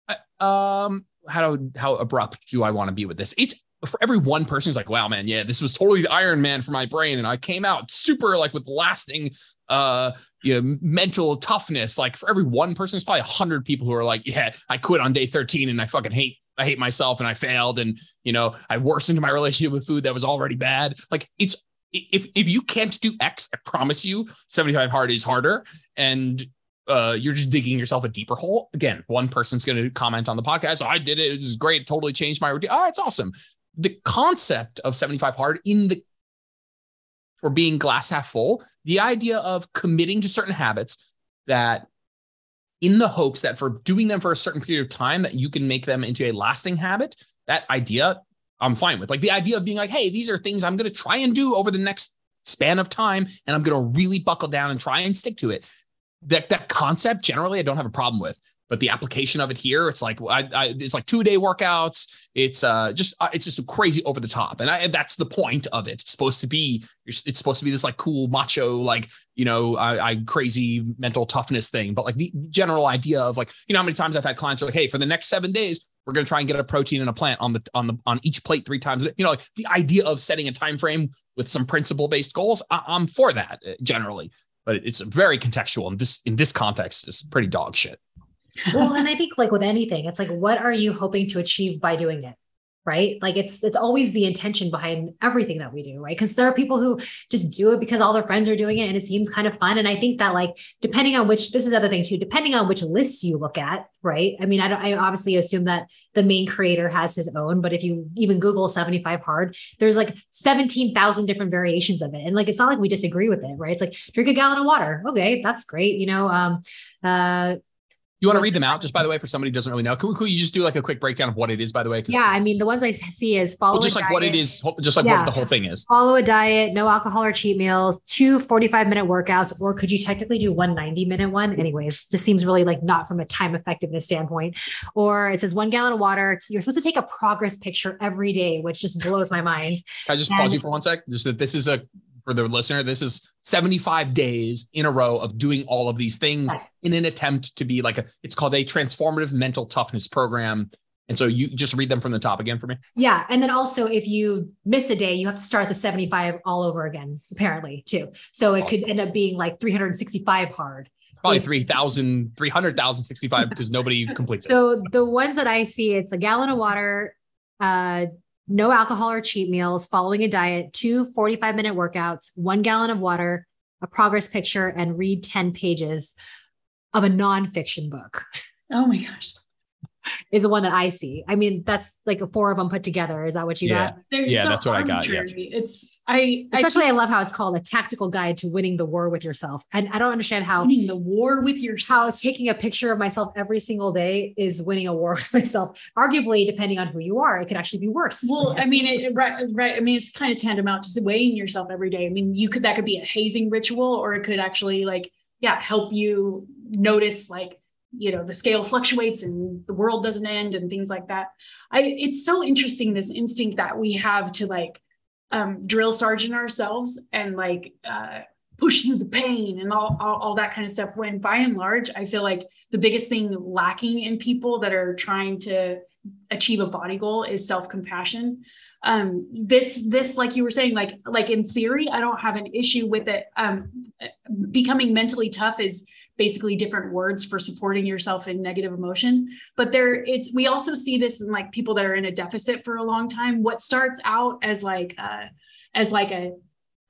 I- um, how how abrupt do I want to be with this? It's for every one person who's like, wow, man, yeah, this was totally the Iron Man for my brain. And I came out super like with lasting uh you know mental toughness. Like for every one person, there's probably a hundred people who are like, yeah, I quit on day 13 and I fucking hate I hate myself and I failed and you know I worsened my relationship with food that was already bad. Like it's if if you can't do X, I promise you, 75 hard is harder. And uh, you're just digging yourself a deeper hole. Again, one person's going to comment on the podcast. "Oh, I did it. It was great. It totally changed my routine. Oh, it's awesome. The concept of 75 hard in the for being glass half full, the idea of committing to certain habits that in the hopes that for doing them for a certain period of time that you can make them into a lasting habit, that idea I'm fine with. Like the idea of being like, hey, these are things I'm going to try and do over the next span of time and I'm going to really buckle down and try and stick to it that that concept generally I don't have a problem with, but the application of it here, it's like I, I it's like two day workouts. It's uh just uh, it's just crazy over the top, and, I, and that's the point of it. It's supposed to be it's supposed to be this like cool macho like you know I, I crazy mental toughness thing, but like the general idea of like you know how many times I've had clients are like hey for the next seven days we're going to try and get a protein and a plant on the on the on each plate three times. You know, like the idea of setting a time frame with some principle based goals. I, I'm for that uh, generally but it's very contextual and this in this context is pretty dog shit well, and I think like with anything, it's like, what are you hoping to achieve by doing it? Right. Like it's it's always the intention behind everything that we do, right? Because there are people who just do it because all their friends are doing it and it seems kind of fun. And I think that like depending on which this is the other thing too, depending on which lists you look at, right? I mean, I don't I obviously assume that the main creator has his own, but if you even Google 75 hard, there's like 17,000 different variations of it. And like it's not like we disagree with it, right? It's like drink a gallon of water. Okay, that's great. You know, um uh you want to read them out just by the way for somebody who doesn't really know could, could you just do like a quick breakdown of what it is by the way? yeah, I mean the ones I see is follow well, just like what it is, just like Yeah. what the whole thing is follow a diet, no alcohol or cheat meals, two 45 minute workouts, or could you technically do one 90 minute one? Anyways, just seems really like not from a time effectiveness standpoint. Or it says one gallon of water. You're supposed to take a progress picture every day, which just blows my mind. Can I just And- pause you for one sec just that this is a for the listener this is 75 days in a row of doing all of these things in an attempt to be like a it's called a transformative mental toughness program and so you just read them from the top again for me Yeah. And then also, if you miss a day, you have to start the 75 all over again, apparently, too. So it could end up being like 365 hard. probably Yeah. 3000 300065 because nobody completes it So the ones that I see, it's a gallon of water, uh, no alcohol or cheat meals, following a diet, two 45 minute workouts, one gallon of water, a progress picture, and read 10 pages of a nonfiction book Oh my gosh. Is the one that I see. I mean, that's like four of them put together. Is that what you Yeah. got? They're Yeah, so that's what I got, yeah. It's I I Especially, I, love how it's called a tactical guide to winning the war with yourself. And I don't understand how winning the war with yourself. how taking a picture of myself every single day is winning a war with myself. Arguably, depending on who you are, it could actually be worse. Well, I mean, it, right, right. I mean, it's kind of tantamount to weighing yourself every day. I mean, you could that could be a hazing ritual, or it could actually like, yeah, help you notice like, you know, the scale fluctuates and the world doesn't end and things like that. I it's so interesting this instinct that we have to like um, drill sergeant ourselves and like uh, push through the pain and all, all, all that kind of stuff. When by and large, I feel like the biggest thing lacking in people that are trying to achieve a body goal is self-compassion um this this like you were saying like like in theory i don't have an issue with it um becoming mentally tough is basically different words for supporting yourself in negative emotion but there it's we also see this in like people that are in a deficit for a long time what starts out as like uh as like a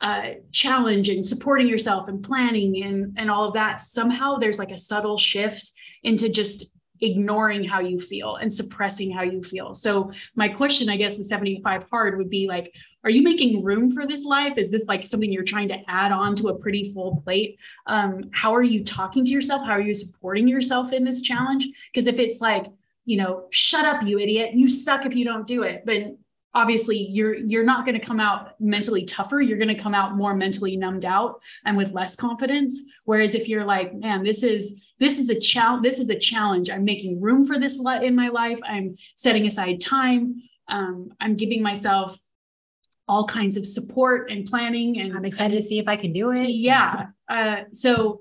uh, challenge and supporting yourself and planning and and all of that somehow there's like a subtle shift into just ignoring how you feel and suppressing how you feel. So my question, I guess, with 75 hard would be like, are you making room for this life? Is this like something you're trying to add on to a pretty full plate? Um, how are you talking to yourself? How are you supporting yourself in this challenge? Because if it's like, you know, shut up, you idiot, you suck if you don't do it, then obviously you're you're not going to come out mentally tougher you're going to come out more mentally numbed out and with less confidence whereas if you're like man this is this is a challenge this is a challenge i'm making room for this in my life i'm setting aside time um, i'm giving myself all kinds of support and planning and i'm excited and, to see if i can do it yeah uh, so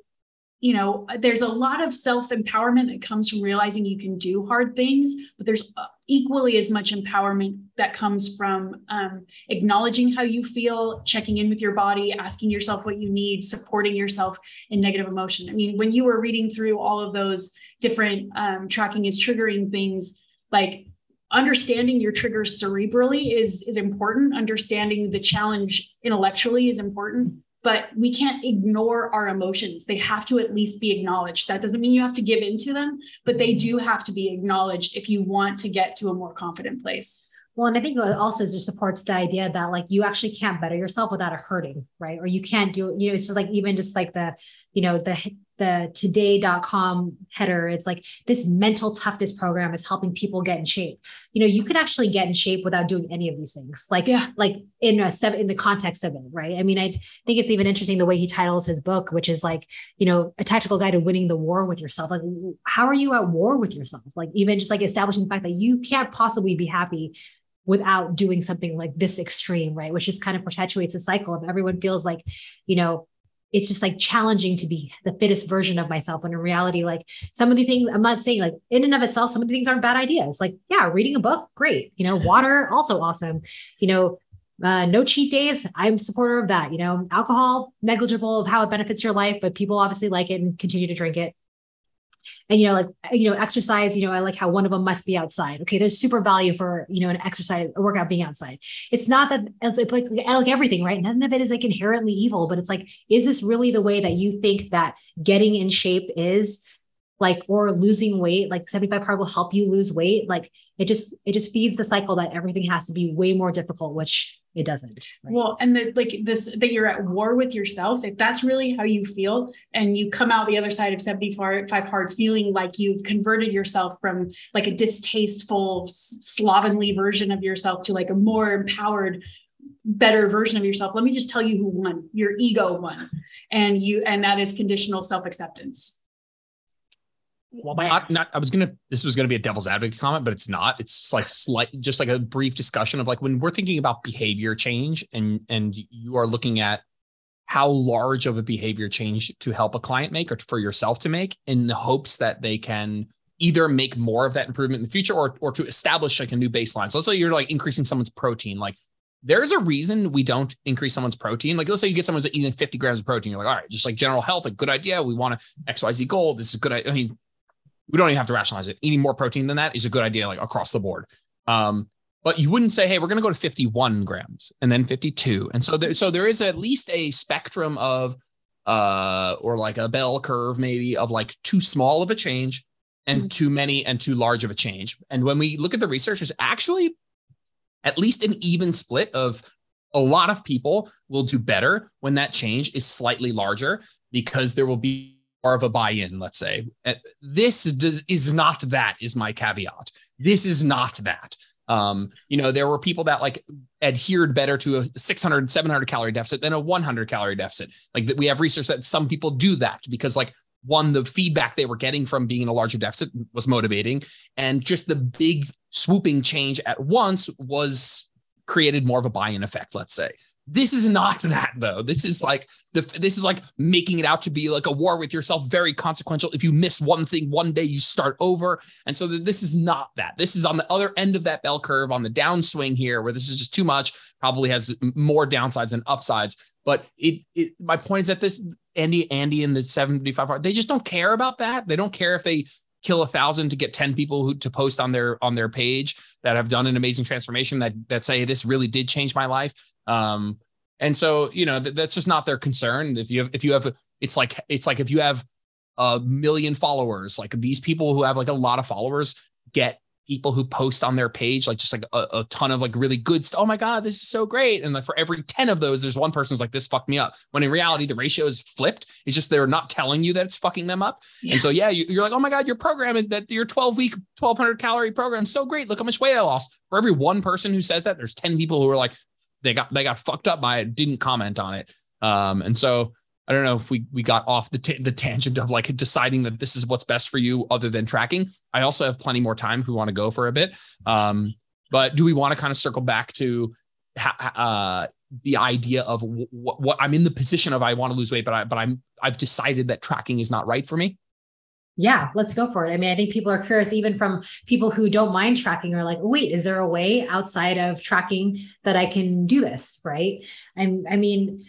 you know, there's a lot of self empowerment that comes from realizing you can do hard things, but there's uh, equally as much empowerment that comes from um, acknowledging how you feel, checking in with your body, asking yourself what you need, supporting yourself in negative emotion. I mean, when you were reading through all of those different um, tracking is triggering things, like understanding your triggers cerebrally is is important understanding the challenge intellectually is important but we can't ignore our emotions. They have to at least be acknowledged. That doesn't mean you have to give in to them, but they do have to be acknowledged if you want to get to a more confident place. Well, and I think it also just supports the idea that like you actually can't better yourself without it hurting, right? Or you can't do, you know, it's just like even just like the, you know, the the today.com header, it's like this mental toughness program is helping people get in shape. You know, you can actually get in shape without doing any of these things. Like, yeah. like in a seven in the context of it, right? I mean, I think it's even interesting the way he titles his book, which is like, you know, a tactical guide to winning the war with yourself. Like, how are you at war with yourself? Like, even just like establishing the fact that you can't possibly be happy without doing something like this extreme, right? Which just kind of perpetuates the cycle of everyone feels like, you know, it's just like challenging to be the fittest version of myself. When in reality, like some of the things, I'm not saying like in and of itself, some of the things aren't bad ideas. Like, yeah, reading a book, great. You know, water, also awesome. You know, uh, no cheat days. I'm supporter of that. You know, alcohol, negligible of how it benefits your life, but people obviously like it and continue to drink it and you know like uh, you know exercise you know i like how one of them must be outside. Okay there's super value for you know an exercise a workout being outside. It's not that it's like like everything right? None of it is like inherently evil but it's like is this really the way that you think that getting in shape is like or losing weight? Like 75 hard will help you lose weight? Like it just it just feeds the cycle that everything has to be way more difficult which it doesn't right? well and the, like this that you're at war with yourself if that's really how you feel and you come out the other side of 75 hard feeling like you've converted yourself from like a distasteful slovenly version of yourself to like a more empowered better version of yourself let me just tell you who won. Your ego won. And you and that is conditional self-acceptance well, not, not, I was gonna. This was gonna be a devil's advocate comment, but it's not. It's like slight, just like a brief discussion of like when we're thinking about behavior change, and and you are looking at how large of a behavior change to help a client make or for yourself to make, in the hopes that they can either make more of that improvement in the future or or to establish like a new baseline. So let's say you're like increasing someone's protein, like there's a reason we don't increase someone's protein. Like, let's say you get someone's eating 50 grams of protein. You're like, all right, just like general health, a good idea. We want to XYZ goal. This is good. I mean, we don't even have to rationalize it. Eating more protein than that is a good idea, like across the board. Um, but you wouldn't say, hey, we're going to go to 51 grams and then 52. And so there, so there is at least a spectrum of, uh, or like a bell curve, maybe of like too small of a change and mm-hmm. too many and too large of a change. And when we look at the research, there's actually at least an even split of a lot of people will do better when that change is slightly larger because there will be more of a buy-in let's say. Uh, this does, is not that is my caveat. This is not that. Um, you know there were people that like adhered better to a 600 700 calorie deficit than a 100 calorie deficit. Like we have research that some people do that because like one the feedback they were getting from being in a larger deficit was motivating and just the big swooping change at once was created more of a buy-in effect, let's say. This is not that though. This is like the this is like making it out to be like a war with yourself, very consequential. If you miss one thing one day, you start over. And so this is not that. This is on the other end of that bell curve on the downswing here, where this is just too much, probably has more downsides than upsides. But it, it my point is that this Andy, Andy and the 75 hard, they just don't care about that. They don't care if they kill a thousand to get 10 people who to post on their on their page that have done an amazing transformation that that say this really did change my life um and so you know th- that's just not their concern if you have if you have it's like it's like if you have a million followers like these people who have like a lot of followers get people who post on their page like just like a, a ton of like really good stuff. Oh my god, this is so great! And like for every ten of those, there's one person who's like, "This fucked me up." When in reality, the ratio is flipped. It's just they're not telling you that it's fucking them up. Yeah. And so yeah, you, are like, "Oh my god, your program that your 12 week, 1200 calorie program is so great. Look how much weight I lost." For every one person who says that, there's 10 people who are like, they got they got fucked up by it, didn't comment on it. Um, and so I don't know if we we got off the t- the tangent of like deciding that this is what's best for you other than tracking. I also have plenty more time if we want to go for a bit. Um, but do we want to kind of circle back to ha- uh, the idea of w- what I'm in the position of I want to lose weight, but I but I'm I've decided that tracking is not right for me. Yeah, let's go for it. I mean, I think people are curious, even from people who don't mind tracking, are like, wait, is there a way outside of tracking that I can do this? Right. And I mean,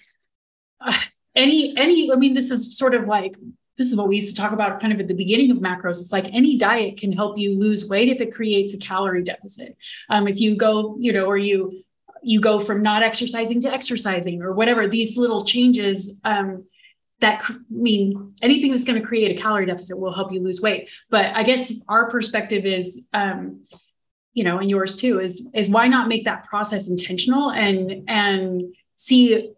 any any i mean this is sort of like this is what we used to talk about kind of at the beginning of macros it's like any diet can help you lose weight if it creates a calorie deficit um, if you go you know or you you go from not exercising to exercising or whatever these little changes um, that I mean anything that's going to create a calorie deficit will help you lose weight but i guess our perspective is um, you know and yours too is is why not make that process intentional and and see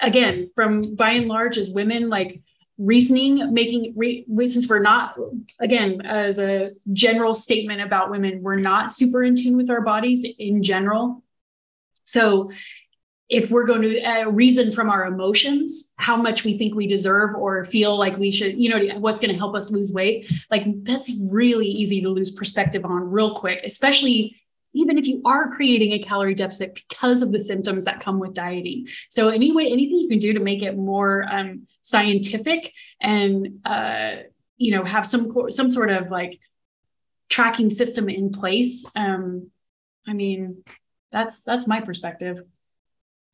again, from by and large, as women, like reasoning, making re- since we're not, again, as a general statement about women, we're not super in tune with our bodies in general. So if we're going to uh, reason from our emotions how much we think we deserve or feel like we should you know what's going to help us lose weight like that's really easy to lose perspective on real quick especially even if you are creating a calorie deficit because of the symptoms that come with dieting. So anyway, anything you can do to make it more um, scientific and uh, you know have some some sort of like tracking system in place. Um, I mean, that's that's my perspective.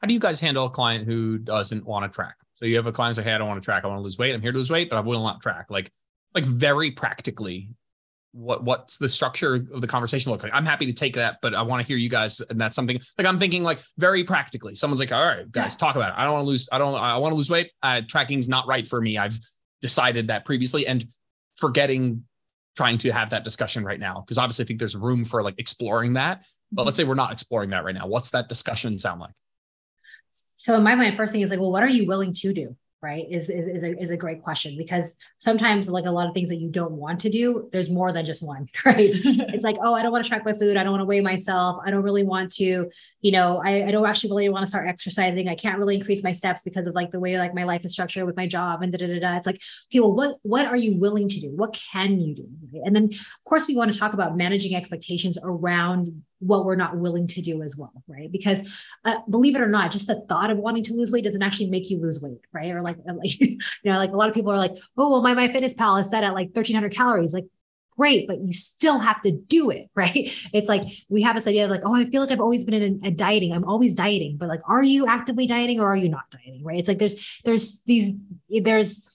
How do you guys handle a client who doesn't want to track? So you have a client say, "Hey, I don't want to track. I want to lose weight. I'm here to lose weight, but I will not track." Like, like very practically, what what's the structure of the conversation look like? I'm happy to take that but i want to hear you guys and that's something like i'm thinking like very practically. Someone's like all right guys talk about it. I don't want to lose i don't i want to lose weight. Uh, tracking's not right for me. I've decided that previously and forgetting trying to have that discussion right now because obviously i think there's room for like exploring that but let's say we're not exploring that right now. What's that discussion sound like so in my mind first thing is like well what are you willing to do right? Is, is, is, a, is a great question because sometimes like a lot of things that you don't want to do there's more than just one right? It's like oh i don't want to track my food. I don't want to weigh myself. I don't really want to you know I, I don't actually really want to start exercising. I can't really increase my steps because of like the way like my life is structured with my job and da da da da. It's like okay well what what are you willing to do? What can you do? Right? and then of course we want to talk about managing expectations around what we're not willing to do as well, right? Because uh, believe it or not, just the thought of wanting to lose weight doesn't actually make you lose weight, right? Or like, like you know, like a lot of people are like, oh, well, my my fitness pal is set at like 1,300 calories, like. Great, but you still have to do it, right? It's like we have this idea of like, oh, I feel like I've always been in a, a dieting. I'm always dieting, but like, are you actively dieting or are you not dieting, right? It's like there's there's these there's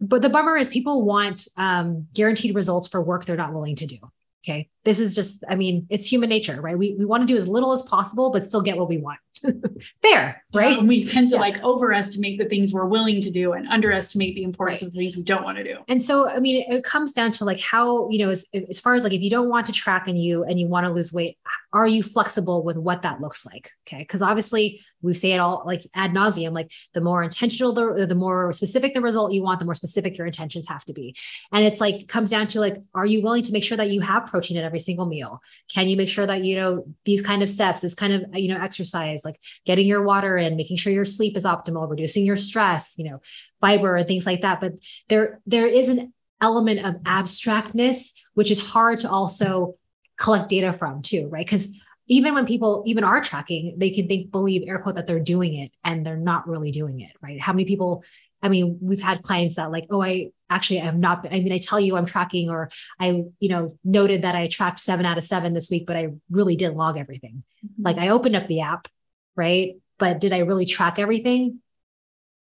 but the bummer is people want um, guaranteed results for work they're not willing to do Okay. This is just, I mean, it's human nature, right? We, we want to do as little as possible, but still get what we want. Fair, right? Yeah, we tend to yeah. like overestimate the things we're willing to do and underestimate the importance right. of the things we don't want to do. And so, I mean, it, it comes down to like how, you know, as, as far as like if you don't want to track and you and you want to lose weight, are you flexible with what that looks like? Okay. Because obviously we say it all like ad nauseum, like the more intentional, the, the more specific the result you want, the more specific your intentions have to be. And it's like, comes down to like, are you willing to make sure that you have protein at every single meal? Can you make sure that, you know, these kind of steps, this kind of, you know, exercise, like getting your water in, making sure your sleep is optimal, reducing your stress, you know, fiber and things like that. But there, there is an element of abstractness, which is hard to also collect data from too, right? Because even when people even are tracking, they can think, believe air quote that they're doing it and they're not really doing it, right? How many people, I mean, we've had clients that like, oh, I actually I have not, I mean, I tell you I'm tracking or I, you know, noted that I tracked seven out of seven this week, but I really didn't log everything. Mm-hmm. Like I opened up the app, right? But did I really track everything?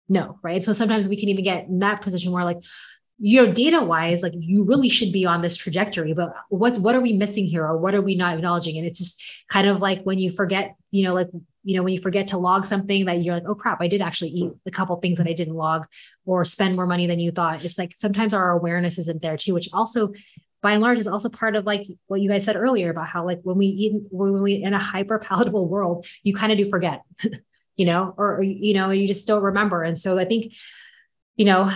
No, right? So sometimes we can even get in that position where like, you know, data wise, like you really should be on this trajectory, but what's what are we missing here or what are we not acknowledging? And it's just kind of like when you forget, you know, like, you know, when you forget to log something that you're like, oh crap, I did actually eat a couple things that I didn't log or spend more money than you thought. It's like sometimes our awareness isn't there too, which also by and large is also part of like what you guys said earlier about how like when we eat when we in a hyper palatable world, you kind of do forget, you know, or, or you know, you just don't remember. And so I think, you know,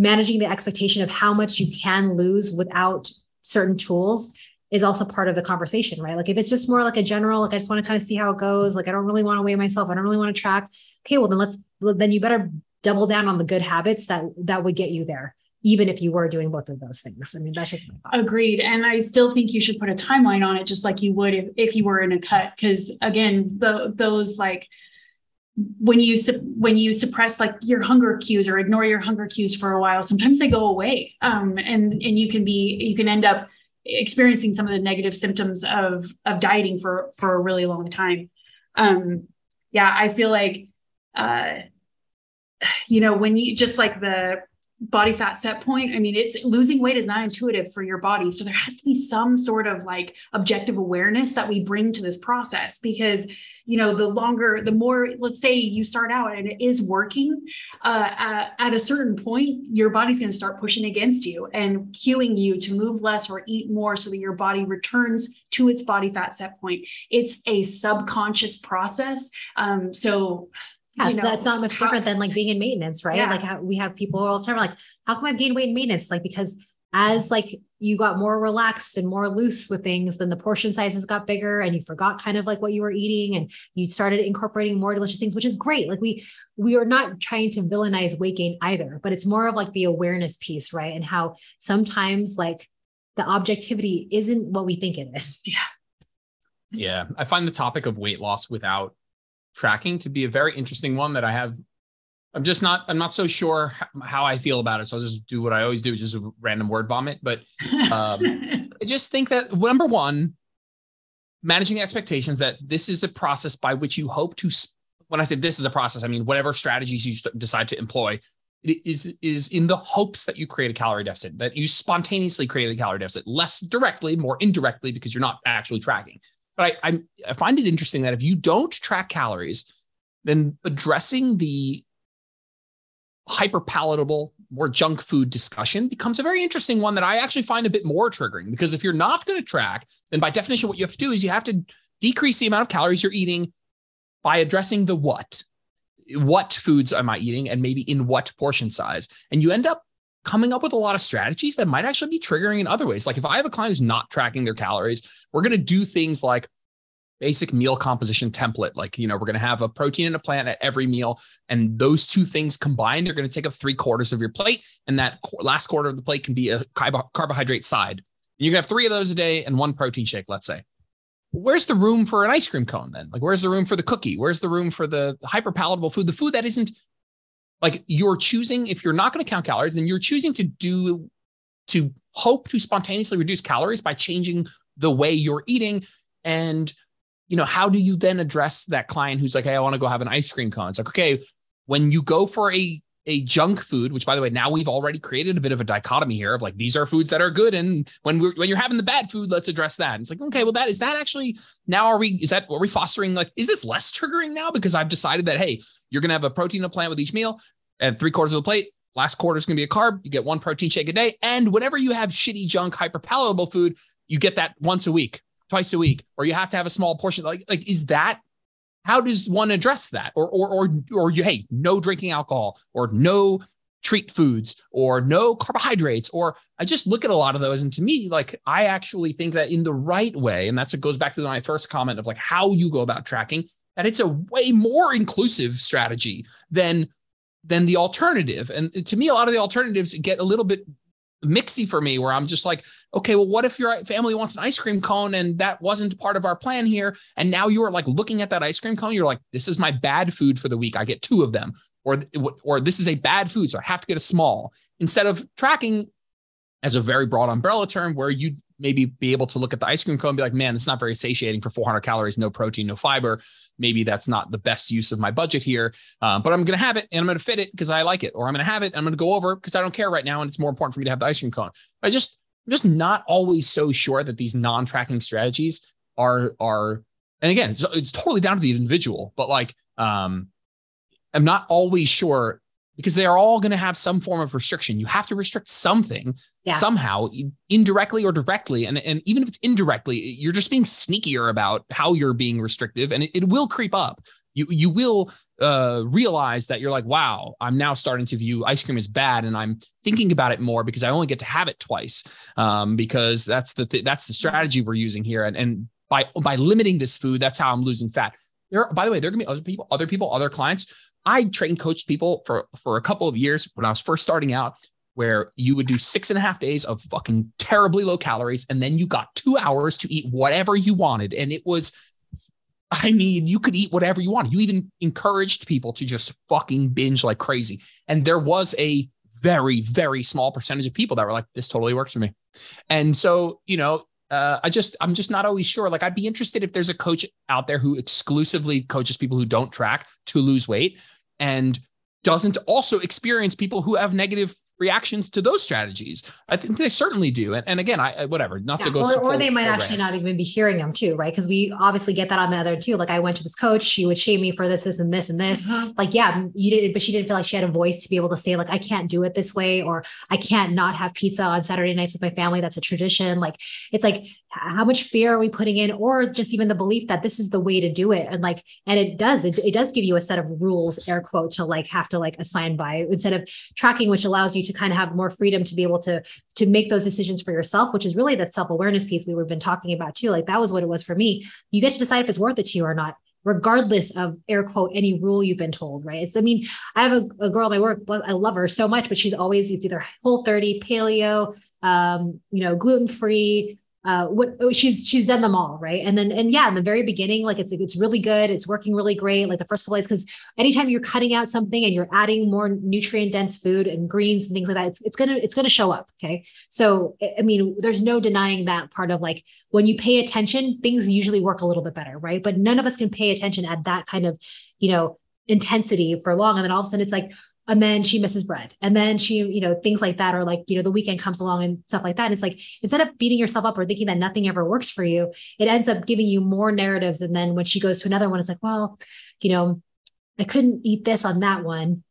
managing the expectation of how much you can lose without certain tools is also part of the conversation, right? Like if it's just more like a general, like I just want to kind of see how it goes. Like I don't really want to weigh myself. I don't really want to track. Okay, well then let's then you better double down on the good habits that that would get you there, even if you were doing both of those things. I mean, that's just. Agreed. And I still think you should put a timeline on it, just like you would if, if you were in a cut. Cause again, the those like when you when you suppress like your hunger cues or ignore your hunger cues for a while sometimes they go away. Um, and and you can be you can end up experiencing some of the negative symptoms of of dieting for for a really long time. Um, yeah i feel like uh, you know when you just like the body fat set point i mean it's losing weight is not intuitive for your body. So there has to be some sort of like objective awareness that we bring to this process because you know the longer the more let's say you start out and it is working uh, at, at a certain point your body's going to start pushing against you and cueing you to move less or eat more so that your body returns to its body fat set point. It's a subconscious process. Um, so yeah, so that's not much different than like being in maintenance, right? Yeah. Like how we have people all the time like, how come I've gained weight in maintenance? Like because as like you got more relaxed and more loose with things, then the portion sizes got bigger and you forgot kind of like what you were eating and you started incorporating more delicious things, which is great. Like we we are not trying to villainize weight gain either, but it's more of like the awareness piece, right? And how sometimes like the objectivity isn't what we think it is. Yeah. Yeah. I find the topic of weight loss without tracking to be a very interesting one that I have. I'm just not. I'm not so sure how I feel about it. So I'll just do what I always do, just a random word vomit. But um, I just think that number one, managing expectations that this is a process by which you hope to. When I say this is a process, I mean whatever strategies you decide to employ is is in the hopes that you create a calorie deficit, that you spontaneously create a calorie deficit, less directly, more indirectly, because you're not actually tracking. But I, I, I find it interesting that if you don't track calories, then addressing the hyper palatable, more junk food discussion becomes a very interesting one that I actually find a bit more triggering because if you're not going to track, then by definition, what you have to do is you have to decrease the amount of calories you're eating by addressing the what. What foods am I eating and maybe in what portion size? And you end up coming up with a lot of strategies that might actually be triggering in other ways. Like if I have a client who's not tracking their calories, we're going to do things like basic meal composition template. Like, you know, we're going to have a protein and a plant at every meal. And those two things combined are going to take up three quarters of your plate. And that last quarter of the plate can be a carbohydrate side. You can have three of those a day and one protein shake, let's say. Where's the room for an ice cream cone then? Like, where's the room for the cookie? Where's the room for the hyper palatable food? The food that isn't like you're choosing, if you're not going to count calories, then you're choosing to do, to hope to spontaneously reduce calories by changing the way you're eating. And, you know, how do you then address that client who's like, hey, I want to go have an ice cream cone? It's like, okay, when you go for a a junk food, which by the way, now we've already created a bit of a dichotomy here of like these are foods that are good, and when we're when you're having the bad food, let's address that. And it's like, okay, well, that is that actually now are we is that are we fostering like is this less triggering now because I've decided that hey, you're gonna have a protein plant with each meal, and three quarters of the plate. Last quarter is gonna be a carb. You get one protein shake a day, and whenever you have shitty junk hyper palatable food, you get that once a week, twice a week, or you have to have a small portion. Like like is that how does one address that? Or or or or you hey no drinking alcohol or no treat foods or no carbohydrates or i just look at a lot of those and to me like i actually think that in the right way and that's it goes back to my first comment of like how you go about tracking that it's a way more inclusive strategy than than the alternative. And to me a lot of the alternatives get a little bit mixy for me where I'm just like, okay, well, what if your family wants an ice cream cone and that wasn't part of our plan here? And now you're like looking at that ice cream cone, you're like, this is my bad food for the week. I get two of them, or or this is a bad food, so I have to get a small. Instead of tracking as a very broad umbrella term where you'd maybe be able to look at the ice cream cone and be like, man, it's not very satiating for 400 calories, no protein, no fiber. Maybe that's not the best use of my budget here, uh, but I'm going to have it and I'm going to fit it because I like it, or I'm going to have it and I'm going to go over because I don't care right now and it's more important for me to have the ice cream cone. I just, I'm just not always so sure that these non-tracking strategies are are, and again, it's, it's totally down to the individual, but like, um, I'm not always sure because they are all going to have some form of restriction. You have to restrict something yeah. somehow, indirectly or directly. And, and even if it's indirectly, you're just being sneakier about how you're being restrictive and it, it will creep up. You, you will uh, realize that you're like, wow, I'm now starting to view ice cream as bad, and I'm thinking about it more because I only get to have it twice. Um, because that's the th- that's the strategy we're using here, and and by by limiting this food, that's how I'm losing fat. There, by the way, there are gonna be other people, other people, other clients I trained coached people for for a couple of years when I was first starting out, where you would do six and a half days of fucking terribly low calories, and then you got two hours to eat whatever you wanted, and it was. I mean, you could eat whatever you wanted. You even encouraged people to just fucking binge like crazy. And there was a very, very small percentage of people that were like, this totally works for me. And so, you know, uh, I just I'm just not always sure. Like I'd be interested if there's a coach out there who exclusively coaches people who don't track to lose weight and doesn't also experience people who have negative reactions to those strategies. I think they certainly do. And, and again, I whatever, not yeah, to go. Or, or they might actually not even be hearing them too, right? Because we obviously get that on the other too. Like I went to this coach, she would shame me for this, this, and this, and this. Mm-hmm. Like, yeah, you did, but she didn't feel like she had a voice to be able to say, like, I can't do it this way, or I can't not have pizza on Saturday nights with my family. That's a tradition. Like, it's like how much fear are we putting in, or just even the belief that this is the way to do it, and like, and it does, it, it does give you a set of rules, air quote, to like have to like assign by instead of tracking, which allows you to kind of have more freedom to be able to to make those decisions for yourself which is really that self-awareness piece we were been talking about too. Like that was what it was for me. You get to decide if it's worth it to you or not regardless of air quote any rule you've been told right? It's i mean i have a, a girl at my work i love her so much but she's always it's either whole 30 paleo um you know gluten free uh what oh, she's she's done them all right? And then and yeah in the very beginning like it's it's really good. It's working really great. Like the first couple days because anytime you're cutting out something and you're adding more nutrient dense food and greens and things like that it's, it's gonna it's gonna show up okay? So i mean there's no denying that part of like when you pay attention things usually work a little bit better right? But none of us can pay attention at that kind of you know intensity for long. And then all of a sudden it's like and then she misses bread. And then she you know things like that or like you know the weekend comes along and stuff like that. It's like instead of beating yourself up or thinking that nothing ever works for you it ends up giving you more narratives. And then when she goes to another one it's like well you know i couldn't eat this on that one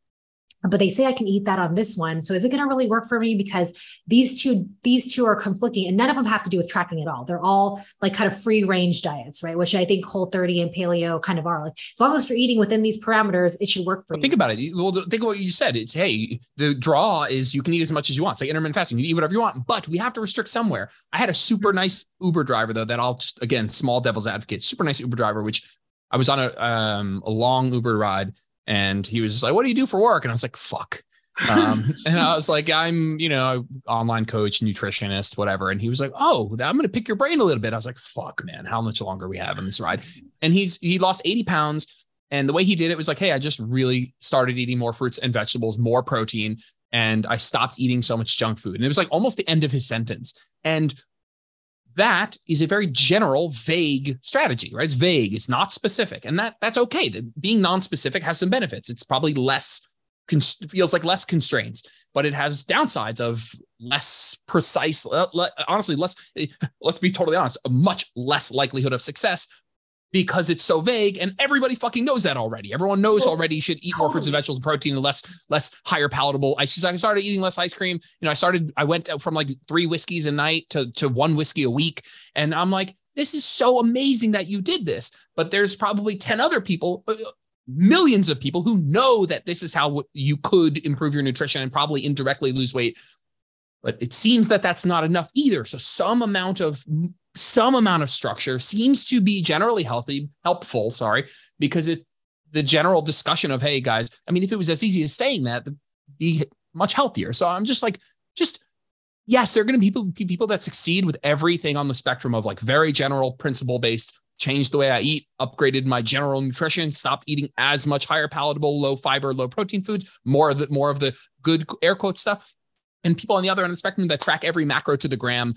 but they say I can eat that on this one. So is it going to really work for me? Because these two, these two are conflicting and none of them have to do with tracking at all. They're all like kind of free range diets, right? Which I think whole 30 and paleo kind of are like, as long as you're eating within these parameters, it should work for well, you. Think about it. Well, think of what you said. It's, Hey, the draw is you can eat as much as you want. It's like intermittent fasting. You eat whatever you want, but we have to restrict somewhere. I had a super nice Uber driver though, that I'll just, again, small devil's advocate, super nice Uber driver, which I was on a, um, a long Uber ride and he was just like, "What do you do for work?" And I was like, "Fuck." um, and I was like, I'm, you know, online coach, nutritionist, whatever. And he was like, Oh, I'm going to pick your brain a little bit. I was like, fuck, man, how much longer we have on this ride? And he's, he lost 80 pounds. And the way he did it was like, Hey, I just really started eating more fruits and vegetables, more protein. And I stopped eating so much junk food. And it was like almost the end of his sentence. And that is a very general, vague strategy, right? It's vague, it's not specific, and that that's okay. That being non-specific has some benefits. It's probably less feels like less constraints, but it has downsides of less precise. honestly, less. Eh, let's be totally honest, a much less likelihood of success because it's so vague and everybody fucking knows that already. Everyone knows already you should eat more fruits and vegetables and protein and less less hyper palatable. I I started eating less ice cream. You know, I started I went from like three whiskeys a night to to one whiskey a week and I'm like this is so amazing that you did this. But there's probably 10 other people uh, millions of people who know that this is how you could improve your nutrition and probably indirectly lose weight but it seems that that's not enough either so some amount of some amount of structure seems to be generally healthy, helpful, sorry, because it the general discussion of, hey guys, I mean, if it was as easy as saying that, be much healthier. So I'm just like, just yes, there are going to be people, people that succeed with everything on the spectrum of like very general principle based, changed the way I eat, upgraded my general nutrition, stopped eating as much hyper palatable, low fiber, low protein foods, more of the more of the good air quote stuff. And people on the other end of the spectrum that track every macro to the gram,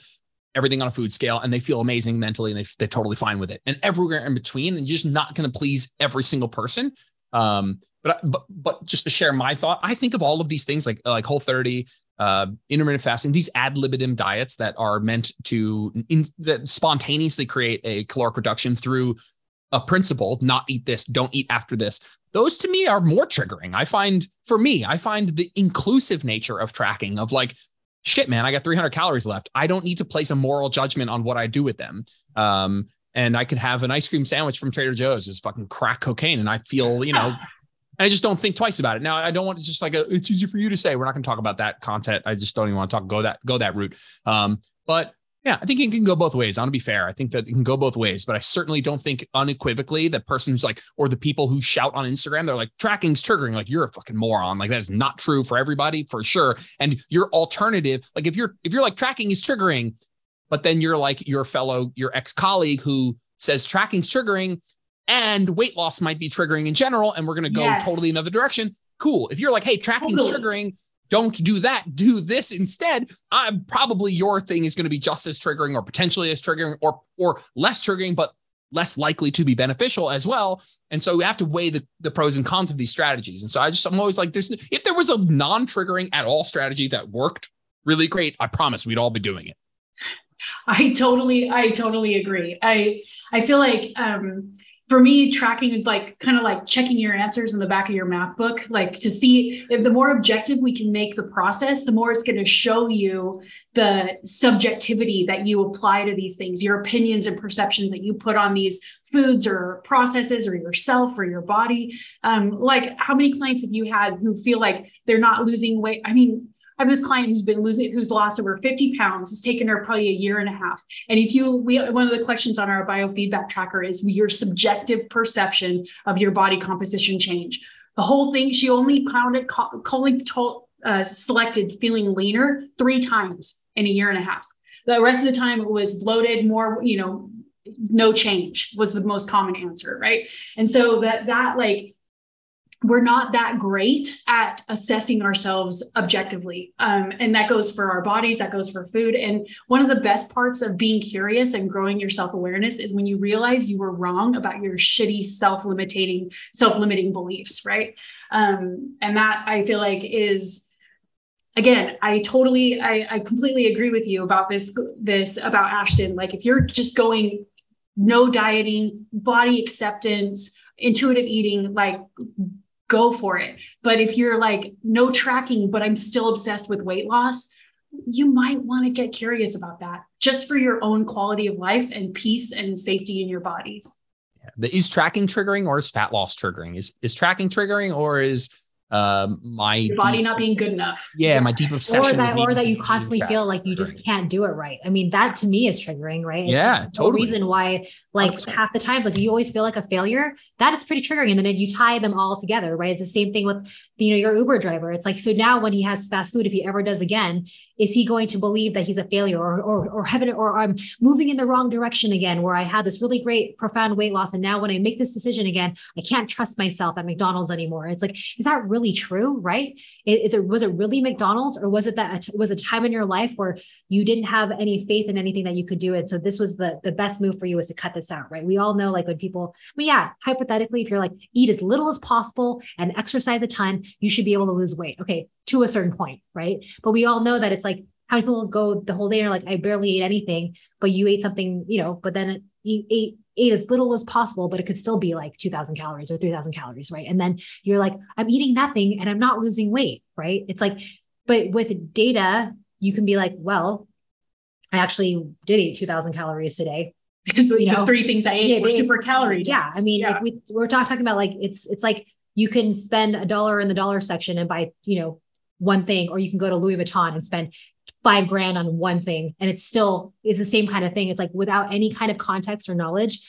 everything on a food scale, and they feel amazing mentally and they, they're totally fine with it. And everywhere in between, and just not going to please every single person. Um, but, but but just to share my thought, I think of all of these things like like Whole 30, uh, intermittent fasting, these ad libitum diets that are meant to in, that spontaneously create a caloric reduction through a principle, not eat this, don't eat after this. Those to me are more triggering. I find for me, I find the inclusive nature of tracking of like, shit, man, I got 300 calories left. I don't need to place a moral judgment on what I do with them. Um, and I could have an ice cream sandwich from Trader Joe's is fucking crack cocaine. And I feel, you know, I just don't think twice about it. Now I don't want to just like a, it's easy for you to say. We're not going to talk about that content. I just don't even want to talk go that go that route. Um, but yeah, I think it can go both ways. I want to be fair. I think that it can go both ways, but I certainly don't think unequivocally that person who's like, or the people who shout on Instagram, they're like, tracking's triggering. Like, you're a fucking moron. Like, that is not true for everybody, for sure. And your alternative, like, if you're, if you're like, tracking is triggering, but then you're like your fellow, your ex colleague who says tracking's triggering, and weight loss might be triggering in general, and we're going to go yes. totally another direction. Cool. If you're like, hey, tracking's totally. triggering, don't do that. Do this instead. I'm probably your thing is going to be just as triggering, or potentially as triggering, or or less triggering, but less likely to be beneficial as well. And so we have to weigh the, the pros and cons of these strategies. And so I just I'm always like this. If there was a non-triggering at all strategy that worked really great, I promise we'd all be doing it. I totally, I totally agree. I I feel like um for me, tracking is like kind of like checking your answers in the back of your math book, like to see if the more objective we can make the process, the more it's going to show you the subjectivity that you apply to these things, your opinions and perceptions that you put on these foods or processes or yourself or your body. Um, like, how many clients have you had who feel like they're not losing weight? I mean, I have this client who's been losing, who's lost over 50 pounds. It's taken her probably a year and a half. And if you, we, one of the questions on our biofeedback tracker is your subjective perception of your body composition change. The whole thing, she only counted, only told, uh, selected feeling leaner three times in a year and a half. The rest of the time it was bloated, more, you know, no change was the most common answer, right? And so that that like we're not that great at assessing ourselves objectively. Um, and that goes for our bodies, that goes for food. And one of the best parts of being curious and growing your self awareness is when you realize you were wrong about your shitty self limiting, self limiting beliefs, right? Um, and that I feel like is again i totally I, I completely agree with you about this this about ashton like if you're just going no dieting body acceptance intuitive eating like go for it. But if you're like, no tracking, but I'm still obsessed with weight loss, you might want to get curious about that just for your own quality of life and peace and safety in your body. Yeah. Is tracking triggering or is fat loss triggering? Is is tracking triggering or is um, my Your body deep, not being good enough. Yeah, my deep obsession. Or that, or that you constantly feel like you just can't do it right. I mean, that to me is triggering, right? It's yeah, totally. reason why, like 100%. half the times, like you always feel like a failure. That is pretty triggering. And then if you tie them all together, right? It's the same thing with you know your Uber driver. It's like so now when he has fast food, if he ever does again, is he going to believe that he's a failure or or or heaven or I'm moving in the wrong direction again? Where I had this really great profound weight loss, and now when I make this decision again, I can't trust myself at McDonald's anymore. It's like, is that really true? Right? Is it was it really McDonald's or was it that was a time in your life where you didn't have any faith in anything that you could do it? So this was the the best move for you was to cut this out, right? We all know like when people, mean, yeah, hypothetically, if you're like eat as little as possible and exercise a ton, you should be able to lose weight. Okay, to a certain point, right? But we all know that it's like how many people go the whole day and are like, I barely ate anything, but you ate something, you know, but then you ate ate as little as possible, but it could still be like 2000 calories or 3000 calories, right? And then you're like, I'm eating nothing and I'm not losing weight, right? It's like, but with data, you can be like, well, I actually did eat 2000 calories today. Because you know, the three things I ate yeah, were super calorie. Yeah. I mean, yeah. we, we're talk, talking about like, it's, it's like you can spend a dollar in the dollar section and buy, you know, one thing, or you can go to Louis Vuitton and spend five grand on one thing and it's still it's the same kind of thing it's like without any kind of context or knowledge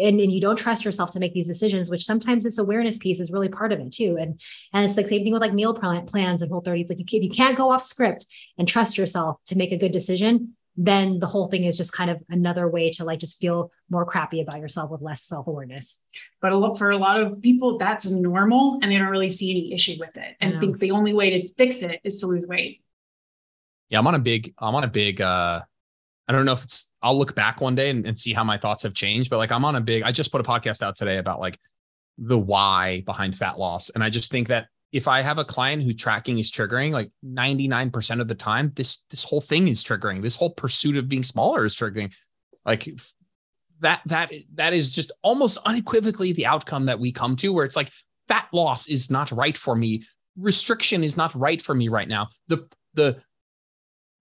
and, and you don't trust yourself to make these decisions, which sometimes this awareness piece is really part of it too. And and it's like same thing with like meal plans and whole 30. It's like you you can't go off script and trust yourself to make a good decision, then the whole thing is just kind of another way to like just feel more crappy about yourself with less self-awareness. But a lot, for a lot of people, that's normal and they don't really see any issue with it. And think the only way to fix it is to lose weight. Yeah, I'm on a big, I'm on a big uh I don't know if it's I'll look back one day and, and see how my thoughts have changed, but like I'm on a big, I just put a podcast out today about like the why behind fat loss. And I just think that if I have a client who tracking is triggering, like 99% of the time, this this whole thing is triggering. This whole pursuit of being smaller is triggering. Like that that that is just almost unequivocally the outcome that we come to where it's like fat loss is not right for me. Restriction is not right for me right now. The the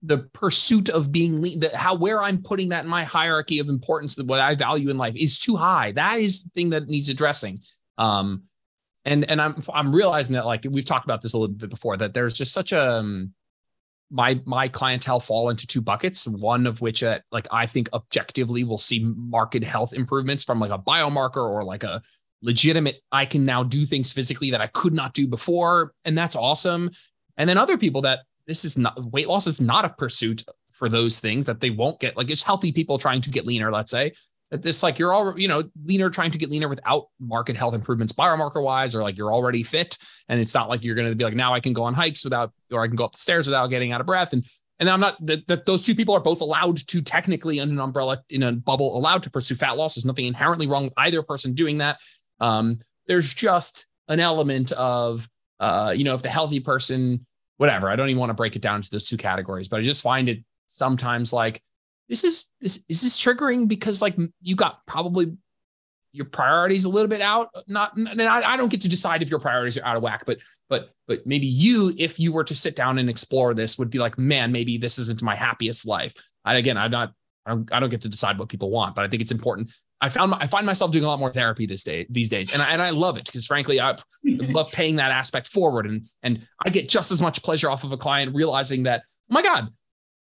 the pursuit of being lean, the, how where I'm putting that in my hierarchy of importance, that what I value in life is too high. That is the thing that needs addressing. Um, and and I'm I'm realizing that like we've talked about this a little bit before that there's just such a um, my my clientele fall into two buckets. One of which uh, like I think objectively will see market health improvements from like a biomarker or like a legitimate I can now do things physically that I could not do before, and that's awesome. And then other people that this is not weight loss is not a pursuit for those things that they won't get. Like it's healthy people trying to get leaner, let's say. This like you're all you know leaner trying to get leaner without market health improvements biomarker wise or like you're already fit and it's not like you're going to be like now I can go on hikes without or I can go up the stairs without getting out of breath and and I'm not that, that those two people are both allowed to technically in an umbrella in a bubble allowed to pursue fat loss. There's nothing inherently wrong with either person doing that. Um, there's just an element of uh, you know if the healthy person whatever. I don't even want to break it down to those two categories, but I just find it sometimes like this is this is this triggering because like you got probably your priorities a little bit out. Not, I, I don't get to decide if your priorities are out of whack, but but but maybe you, if you were to sit down and explore this, would be like, man, maybe this isn't my happiest life. I, again, I'm not. I don't, I don't get to decide what people want, but I think it's important I found I find myself doing a lot more therapy this day these days, and I, and I love it because frankly I love paying that aspect forward, and and I get just as much pleasure off of a client realizing that oh my God,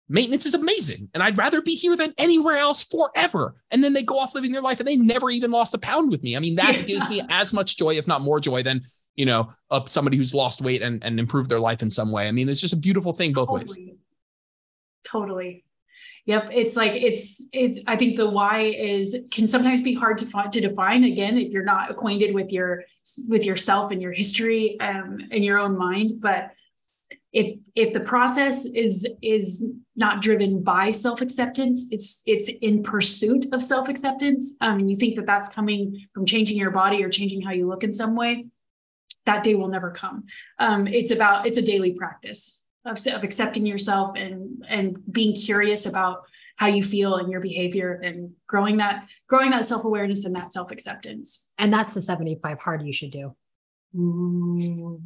maintenance is amazing, and I'd rather be here than anywhere else forever. And then they go off living their life, and they never even lost a pound with me. I mean that yeah. gives me as much joy, if not more joy, than you know of somebody who's lost weight and and improved their life in some way. I mean it's just a beautiful thing both totally. ways. Totally. Yep, it's like it's it's. I think the why is can sometimes be hard to to define. Again, if you're not acquainted with your with yourself and your history um, and your own mind, but if if the process is is not driven by self acceptance, it's it's in pursuit of self acceptance, um, and you think that that's coming from changing your body or changing how you look in some way, that day will never come. Um, it's about it's a daily practice of, of accepting yourself and and being curious about how you feel and your behavior and growing that growing that self-awareness and that self-acceptance. And that's the 75 hard you should do Wow.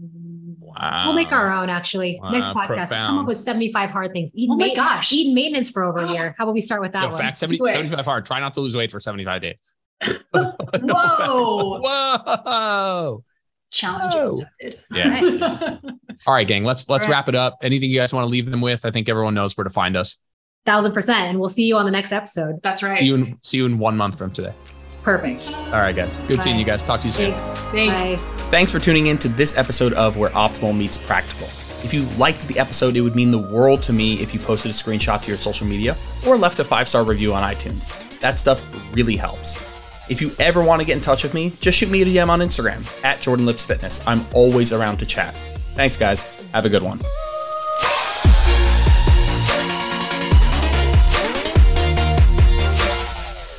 We'll make our own actually. Wow, Next podcast. profound. Come up with 75 hard things. Eat Oh my ma- gosh. Eat maintenance for over a year. How about we start with that Yo, one? fat 70, 75 hard. Try not to lose weight for 75 days. Whoa. Whoa. challenge Whoa. accepted Yeah. All right, gang. Let's let's All right. wrap it up. Anything you guys want to leave them with? I think everyone knows where to find us. Thousand percent. And we'll see you on the next episode. that's right See you in see you in one month from today. Perfect. All right, guys. Good seeing you guys. Talk to you soon. thanks Bye. Thanks for tuning in to this episode of Where Optimal Meets Practical. If you liked the episode, it would mean the world to me if you posted a screenshot to your social media or left a five star review on iTunes. That stuff really helps. If you ever want to get in touch with me, just shoot me a DM on Instagram at Jordan Lips Fitness. I'm always around to chat. Thanks, guys. Have a good one.